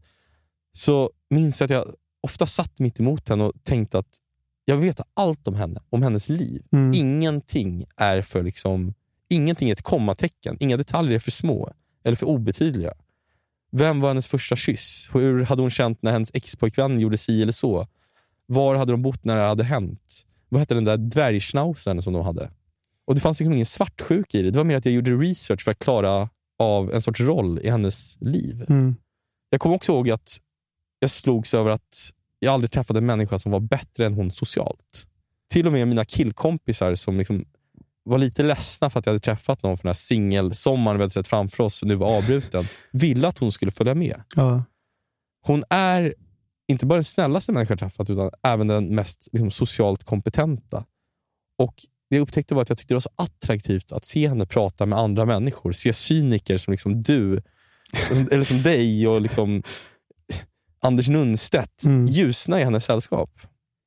så minns jag att jag ofta satt mitt emot henne och tänkte att jag veta allt om henne, om hennes liv. Mm. Ingenting är för liksom, ingenting är ett kommatecken. Inga detaljer är för små eller för obetydliga. Vem var hennes första kyss? Hur hade hon känt när hennes expojkvän gjorde si eller så? Var hade de bott när det hade hänt? Vad hette den där dvärgschnauzern som de hade? Och Det fanns liksom ingen svartsjuka i det. Det var mer att jag gjorde research för att klara av en sorts roll i hennes liv. Mm. Jag kommer också ihåg att jag slogs över att jag aldrig träffade en människa som var bättre än hon socialt. Till och med mina killkompisar som liksom var lite ledsna för att jag hade träffat någon från den här singelsommaren vi hade sett framför oss och nu var avbruten, ville att hon skulle följa med. Ja. Hon är inte bara den snällaste människan jag träffat, utan även den mest liksom, socialt kompetenta. Och Det jag upptäckte var att jag tyckte det var så attraktivt att se henne prata med andra människor. Se cyniker som liksom du, som, eller som dig och liksom Anders Nunstedt Mm. ljusna i hennes sällskap.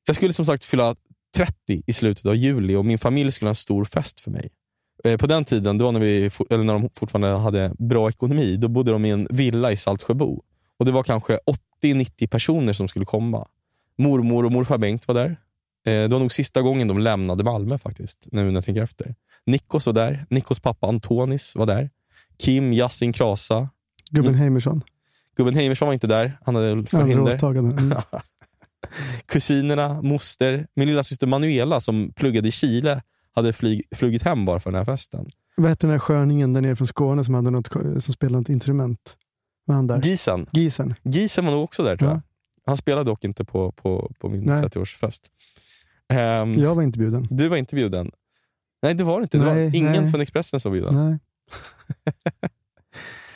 Jag skulle som sagt fylla 30 i slutet av juli och min familj skulle ha en stor fest för mig. Eh, På den tiden, det var när, vi, eller när de fortfarande hade bra ekonomi, då bodde de i en villa i Saltsjöbo. Och Det var kanske 80-90 personer som skulle komma. Mormor och morfar Bengt var där. Eh, Det var nog sista gången de lämnade Malmö faktiskt, nu när jag tänker efter. Nikos var där. Nikos pappa Antonis var där. Kim, Yasin Krasa. Gubben Heimersson. Gubben Heimersson var inte där. Han hade förhinder. Mm. kusinerna, moster, min lilla syster Manuela som pluggade i Chile hade flyg, flugit hem bara för den här festen. Vad hette den där sköningen där nere från Skåne som, hade något, som spelade något instrument? Var han där? Gisen. Gisen. Gisen var nog också där tror jag. Ja. Han spelade dock inte på, på, på min Nej. 30-årsfest. Ehm, Jag var inte bjuden. Du var inte bjuden. Nej, det var det inte. Det Nej, var ingen nej. från Expressen som var bjuden. Nej.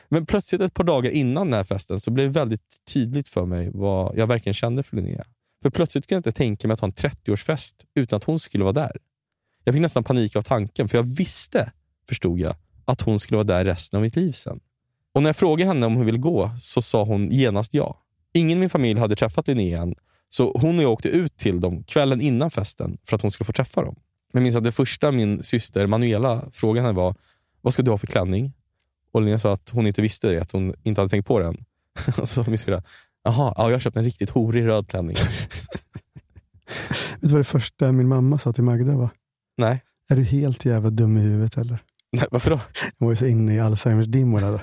Men plötsligt ett par dagar innan den här festen så blev det väldigt tydligt för mig vad jag verkligen kände för Linnea. För plötsligt kunde jag inte tänka mig att ha en 30-årsfest utan att hon skulle vara där. Jag fick nästan panik av tanken, för jag visste, förstod jag, att hon skulle vara där resten av mitt liv sen. Och när jag frågade henne om hon ville gå så sa hon genast ja. Ingen i min familj hade träffat Linnea än, så hon och jag åkte ut till dem kvällen innan festen för att hon skulle få träffa dem. Men jag minns att det första min syster Manuela frågade henne var, vad ska du ha för klänning? Och Linnea sa att hon inte visste det, att hon inte hade tänkt på den. Och så min syrra, jaha, ja, jag har köpt en riktigt horig röd klänning. Vet du vad det första min mamma sa till Magda var? Nej. Är du helt jävla dum i huvudet eller? Nej, varför då? Hon var ju så inne i Alzheimers dimmorna.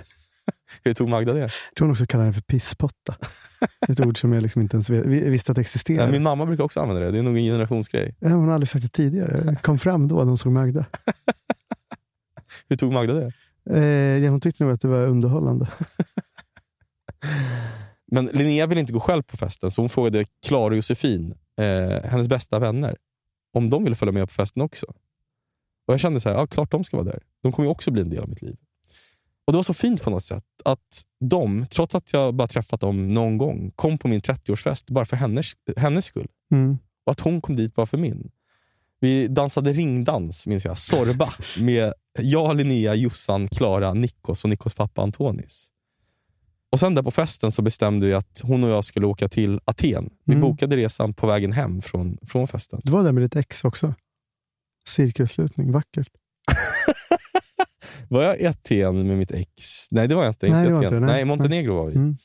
Hur tog Magda det? Jag tror hon också kallar den för pisspotta. Ett ord som jag liksom inte ens visste att existerade. Ja, min mamma brukar också använda det. Det är nog en generationsgrej. Ja, hon har aldrig sagt det tidigare. Det kom fram då när hon såg Magda. Hur tog Magda det? Eh, hon tyckte nog att det var underhållande. Men Linnea ville inte gå själv på festen, så hon frågade Klara och Josefin, eh, hennes bästa vänner, om de ville följa med på festen också. Och Jag kände så här, ja klart de ska vara där. De kommer ju också bli en del av mitt liv. Och Det var så fint på något sätt att de, trots att jag bara träffat dem någon gång, kom på min 30-årsfest bara för hennes, hennes skull. Mm. Och att hon kom dit bara för min. Vi dansade ringdans, minns jag, Sorba, med jag, Linnea, Jossan, Klara, Nikos och Nikos pappa Antonis. Och sen där på festen så bestämde vi att hon och jag skulle åka till Aten. Vi Mm. bokade resan på vägen hem från, från festen. Du var där med ditt ex också. Cirkelslutning, vackert. Var jag i Aten med mitt ex? Nej, det var jag inte. Nej, inte Aten. inte. Nej. Nej, Montenegro var vi. Mm.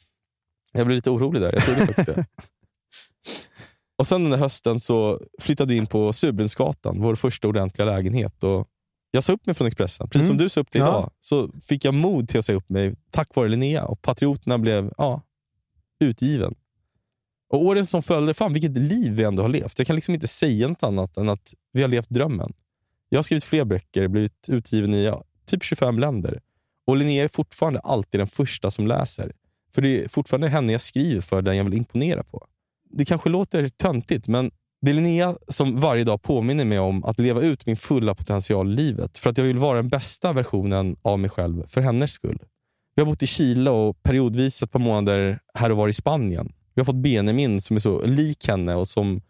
Jag blev lite orolig där. Jag trodde faktiskt det. Och sen den där hösten så flyttade vi in på Surbrunnsgatan, vår första ordentliga lägenhet. Och jag sa upp mig från Expressen. Precis som Mm. du sa upp dig Ja. idag, så fick jag mod till att säga upp mig tack vare Linnea. Och Patrioterna blev ja, utgiven. Och åren som följde, fan vilket liv vi ändå har levt. Jag kan liksom inte säga något annat än att vi har levt drömmen. Jag har skrivit fler böcker, blivit utgiven i ja, typ 25 länder. Och Linnea är fortfarande alltid den första som läser. För det är fortfarande henne jag skriver för, den jag vill imponera på. Det kanske låter töntigt, men det är Linnea som varje dag påminner mig om att leva ut min fulla potential i livet. För att jag vill vara den bästa versionen av mig själv för hennes skull. Vi har bott i Chile och periodvis ett par månader här och var i Spanien. Vi har fått Benjamin som är så lik henne och som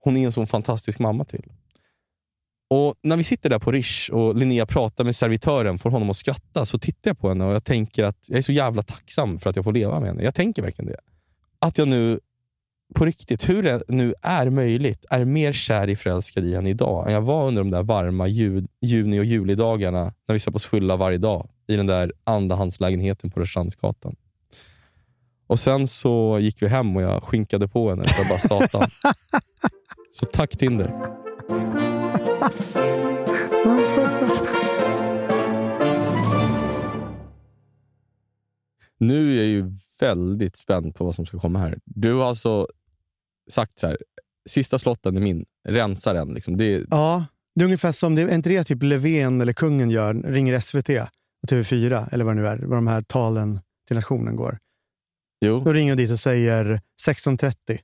hon är en sån fantastisk mamma till. Och När vi sitter där på Rish och Linnea pratar med servitören, får honom att skratta, så tittar jag på henne och jag tänker att jag är så jävla tacksam för att jag får leva med henne. Jag tänker verkligen det. Att jag nu, på riktigt, hur det nu är möjligt, är mer kär i förälskad i henne idag än jag var under de där varma ju, juni och julidagarna när vi satt oss fulla varje dag i den där andrahandslägenheten på Rörstrandsgatan. Och sen så gick vi hem och jag skinkade på henne för bara satan. Så tack Tinder. Nu är jag ju väldigt spänd på vad som ska komma här. Du har alltså sagt så här, sista slotten är min, rensa den. Liksom. Det är, Ja, det är ungefär som, det är inte det typ Löfven eller kungen gör, ringer SVT och TV4 eller vad det nu är, vad de här talen till nationen går. jo. Då ringer de dit och säger 16.30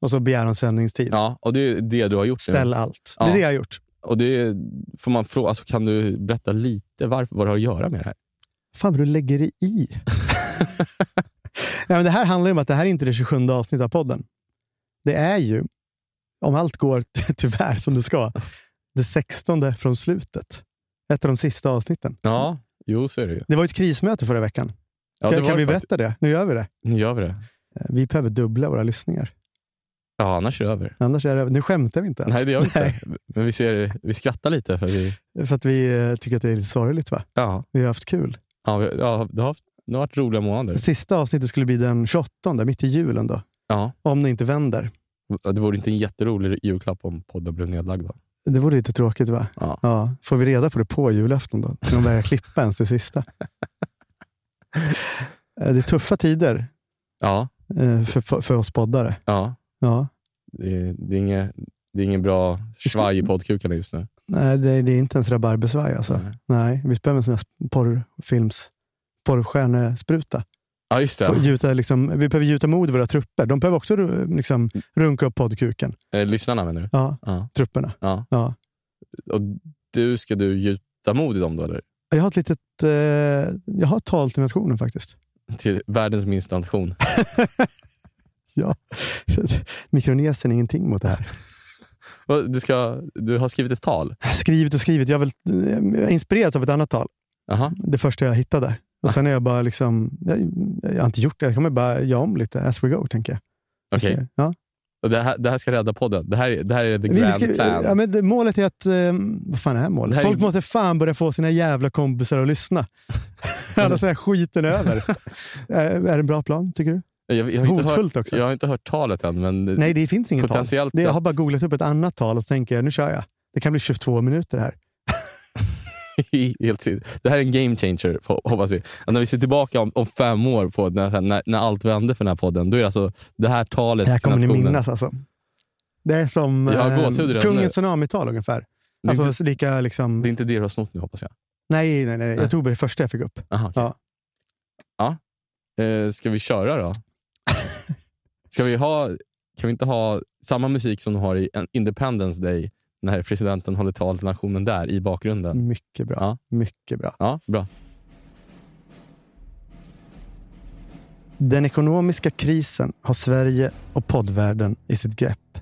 och så begär de sändningstid. Ja, och det är det du har gjort nu. Ställ allt. Det är det jag har gjort. Och det får man fråga, alltså, kan du berätta lite varför, vad det har att göra med det här? Fan vad du lägger dig i. Nej, men det här handlar ju om att det här är inte det 27 avsnittet av podden. Det är ju, om allt går tyvärr som det ska, det 16 från slutet. Ett av de sista avsnitten. Ja, jo så är det ju. Det var ett krismöte förra veckan. Ja, Ska, det var kan det vi berätta det? Nu gör vi det. Nu gör vi det. Eh, Vi behöver dubbla våra lyssningar. Ja, annars är det över. Annars är det, nu skämtar vi inte ens. Nej, det gör vi inte. Men vi, ser, vi skrattar lite för vi... För att vi eh, tycker att det är lite sorgligt. Va? Ja, Vi har haft kul. ja, vi, ja det, har, det har varit roliga månader. Sista avsnittet skulle bli den 28, mitt i julen. då. Ja, Om det inte vänder. det vore inte en jätterolig julklapp om podden blev nedlagd. Va? Det vore lite tråkigt va? Ja. Ja, får vi reda på det på julafton då? När de börjar klippa ens det sista. Eh, Det är tuffa tider Ja, eh, för, för oss poddare. ja. Ja. Det, är, det, är inget, det är ingen bra svaj i poddkukarna just nu. Nej, det, det är inte ens rabarbersvaj alltså. Nej. Nej, vi behöver en sån här porrfilms porrstjärnespruta. Ja, just det. Gjuta, liksom, vi behöver gjuta mod i våra trupper. De behöver också liksom, runka upp poddkuken. Eh, lyssnarna menar du? Ja, Ja. trupperna. ja. Ja. Och du, ska du gjuta mod i dem då? Eller? Jag har ett litet eh, jag har ett tal till nationen faktiskt. Till världens minsta nation. Ja. Mikronesien är ingenting mot det här. Du, ska, du har skrivit ett tal? Skrivit och skrivit. Jag väl jag är av ett annat tal. Aha. Det första jag hittade. Och sen är jag bara liksom, jag, jag har inte gjort det. Jag kommer bara göra om lite as we go, tänker jag. Okej. ser. Ja. Och det, här, det här ska rädda podden? Det här, det här är the vi grand ska- plan? ja, men det, målet är att, eh, vad fan är målet? Är- Folk måste fan börja få sina jävla kompisar att lyssna. Annars är skiten över. Eh, är det en bra plan, tycker du? Jag, jag, har Hotfullt hört, också. jag har inte hört talet än, men Nej, det finns inget tal. Det, jag har bara googlat upp ett annat tal och så tänker jag, nu kör jag. Det kan bli 22 minuter här. Helt. Det här är en game changer, hoppas vi. Och när vi ser tillbaka om, om fem år på när, när, när allt vände för den här podden, då är det alltså det här talet Det här kommer ni minnas alltså. Det är som Jag eh, kungens tsunamital ungefär. Det är, Alltså inte, lika liksom... det är inte det du har snott nu hoppas jag. Nej, nej, nej. Jag Nej. tog bara det första jag fick upp. Aha, okej. Ja. Eh, ska vi köra då? Ska vi ha, kan vi inte ha samma musik som de har i Independence Day när presidenten håller tal till nationen där i bakgrunden? Mycket bra. Ja. Mycket bra. Ja, bra. Den ekonomiska krisen har Sverige och poddvärlden i sitt grepp.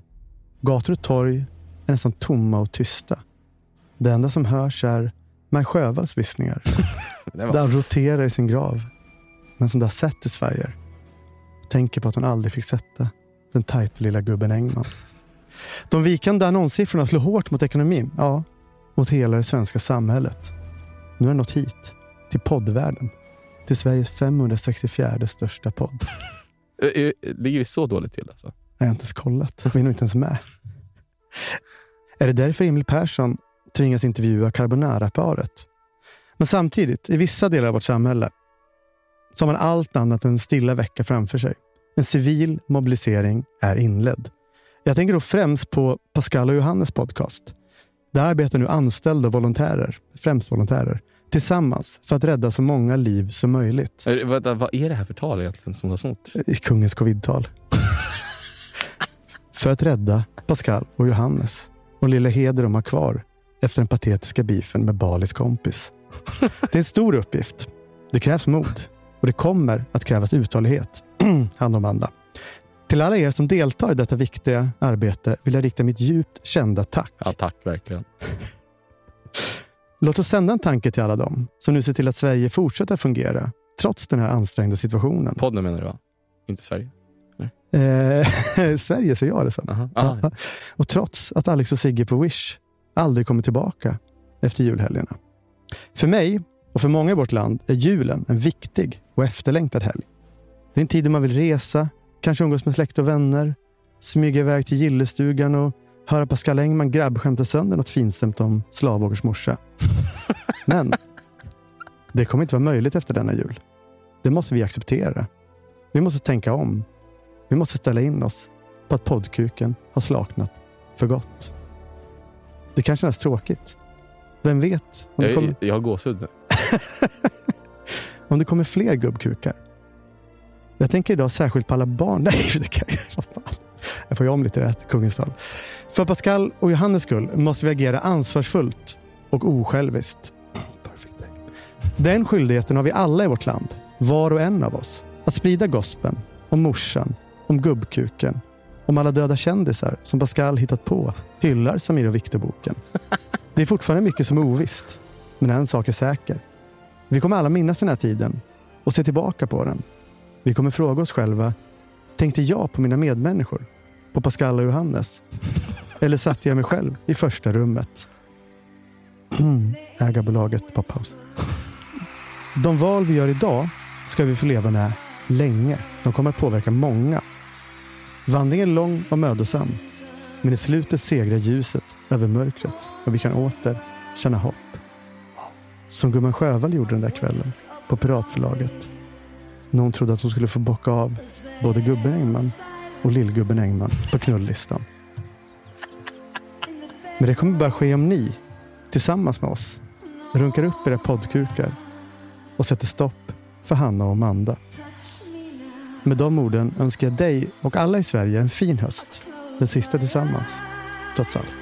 Gator och torg är nästan tomma och tysta. Det enda som hörs är Maj Sjövalls viskningar. Det Där han roterar i sin grav. Men som där Satisfyer. Tänker på att hon aldrig fick sätta den tajta lilla gubben Engman. De vikande annonssiffrorna slår hårt mot ekonomin. Ja, mot hela det svenska samhället. Nu har nått hit. Till poddvärlden. Till Sveriges 564 största podd. Eh, eh, ligger vi så dåligt till alltså? Jag har inte ens kollat. Vi är nog inte ens med. Är det därför Emil Persson tvingas intervjua Carbonara-paret? Men samtidigt, i vissa delar av vårt samhälle, så har man allt annat än en stilla vecka framför sig. En civil mobilisering är inledd. Jag tänker då främst på Pascal och Johannes podcast. Där arbetar nu anställda och volontärer, främst volontärer, tillsammans för att rädda så många liv som möjligt. Eh, Vänta, vad är det här för tal egentligen som du har snott? kungens covidtal. För att rädda Pascal och Johannes och lilla Heder de har kvar efter den patetiska beefen med Balis kompis. Det är en stor uppgift. Det krävs mod och det kommer att krävas uthållighet. Han och Amanda. Till alla er som deltar i detta viktiga arbete vill jag rikta mitt djupt kända tack. Ja, tack verkligen. Låt oss sända en tanke till alla dem som nu ser till att Sverige fortsätter fungera trots den här ansträngda situationen. Podden menar du va? Inte Sverige? Eh, Sverige ser jag det som. Aha. Ja. Ah, Och trots att Alex och Sigge på Wish aldrig kommer tillbaka efter julhelgerna. För mig och för många i vårt land är julen en viktig och efterlängtad helg. Det är en tid då man vill resa, kanske umgås med släkt och vänner, smyga iväg till gillestugan och höra Pascal Engman grabbskämta sönder något finstämt om Slavågers morsa. Men det kommer inte vara möjligt efter denna jul. Det måste vi acceptera. Vi måste tänka om. Vi måste ställa in oss på att poddkuken har slaknat för gott. Det kan kännas tråkigt. Vem vet om det kommer, jag, jag har gåshud nu. om det kommer fler gubbkukar? Jag tänker idag särskilt på alla barn. Nej, det kan jag vad fan. Jag får ju om lite rätt, kungens tal. För Pascal och Johannes skull måste vi agera ansvarsfullt och osjälviskt. Perfect day. Den skyldigheten har vi alla i vårt land, var och en av oss. Att sprida gospen om morsan, om gubbkuken, om alla döda kändisar som Pascal hittat på, hyllar Samir och Viktor-boken. Det är fortfarande mycket som är ovisst, men en sak är säker. Vi kommer alla minnas den här tiden och se tillbaka på den. Vi kommer fråga oss själva, tänkte jag på mina medmänniskor? På Pascal och Johannes? Eller satte jag mig själv i första rummet? Mm, ägarbolaget Pophouse. De val vi gör idag ska vi få leva med länge. De kommer att påverka många. Vandringen är lång och mödosam. Men i slutet segrar ljuset över mörkret och vi kan åter känna hopp. Som gumman Sjövall gjorde den där kvällen på Piratförlaget. När hon trodde att hon skulle få bocka av både gubben Engman och lillgubben Engman på knullistan. Men det kommer bara ske om ni, tillsammans med oss, runkar upp era poddkukar och sätter stopp för Hanna och Amanda. Med de orden önskar jag dig och alla i Sverige en fin höst. Den sista tillsammans, trots allt.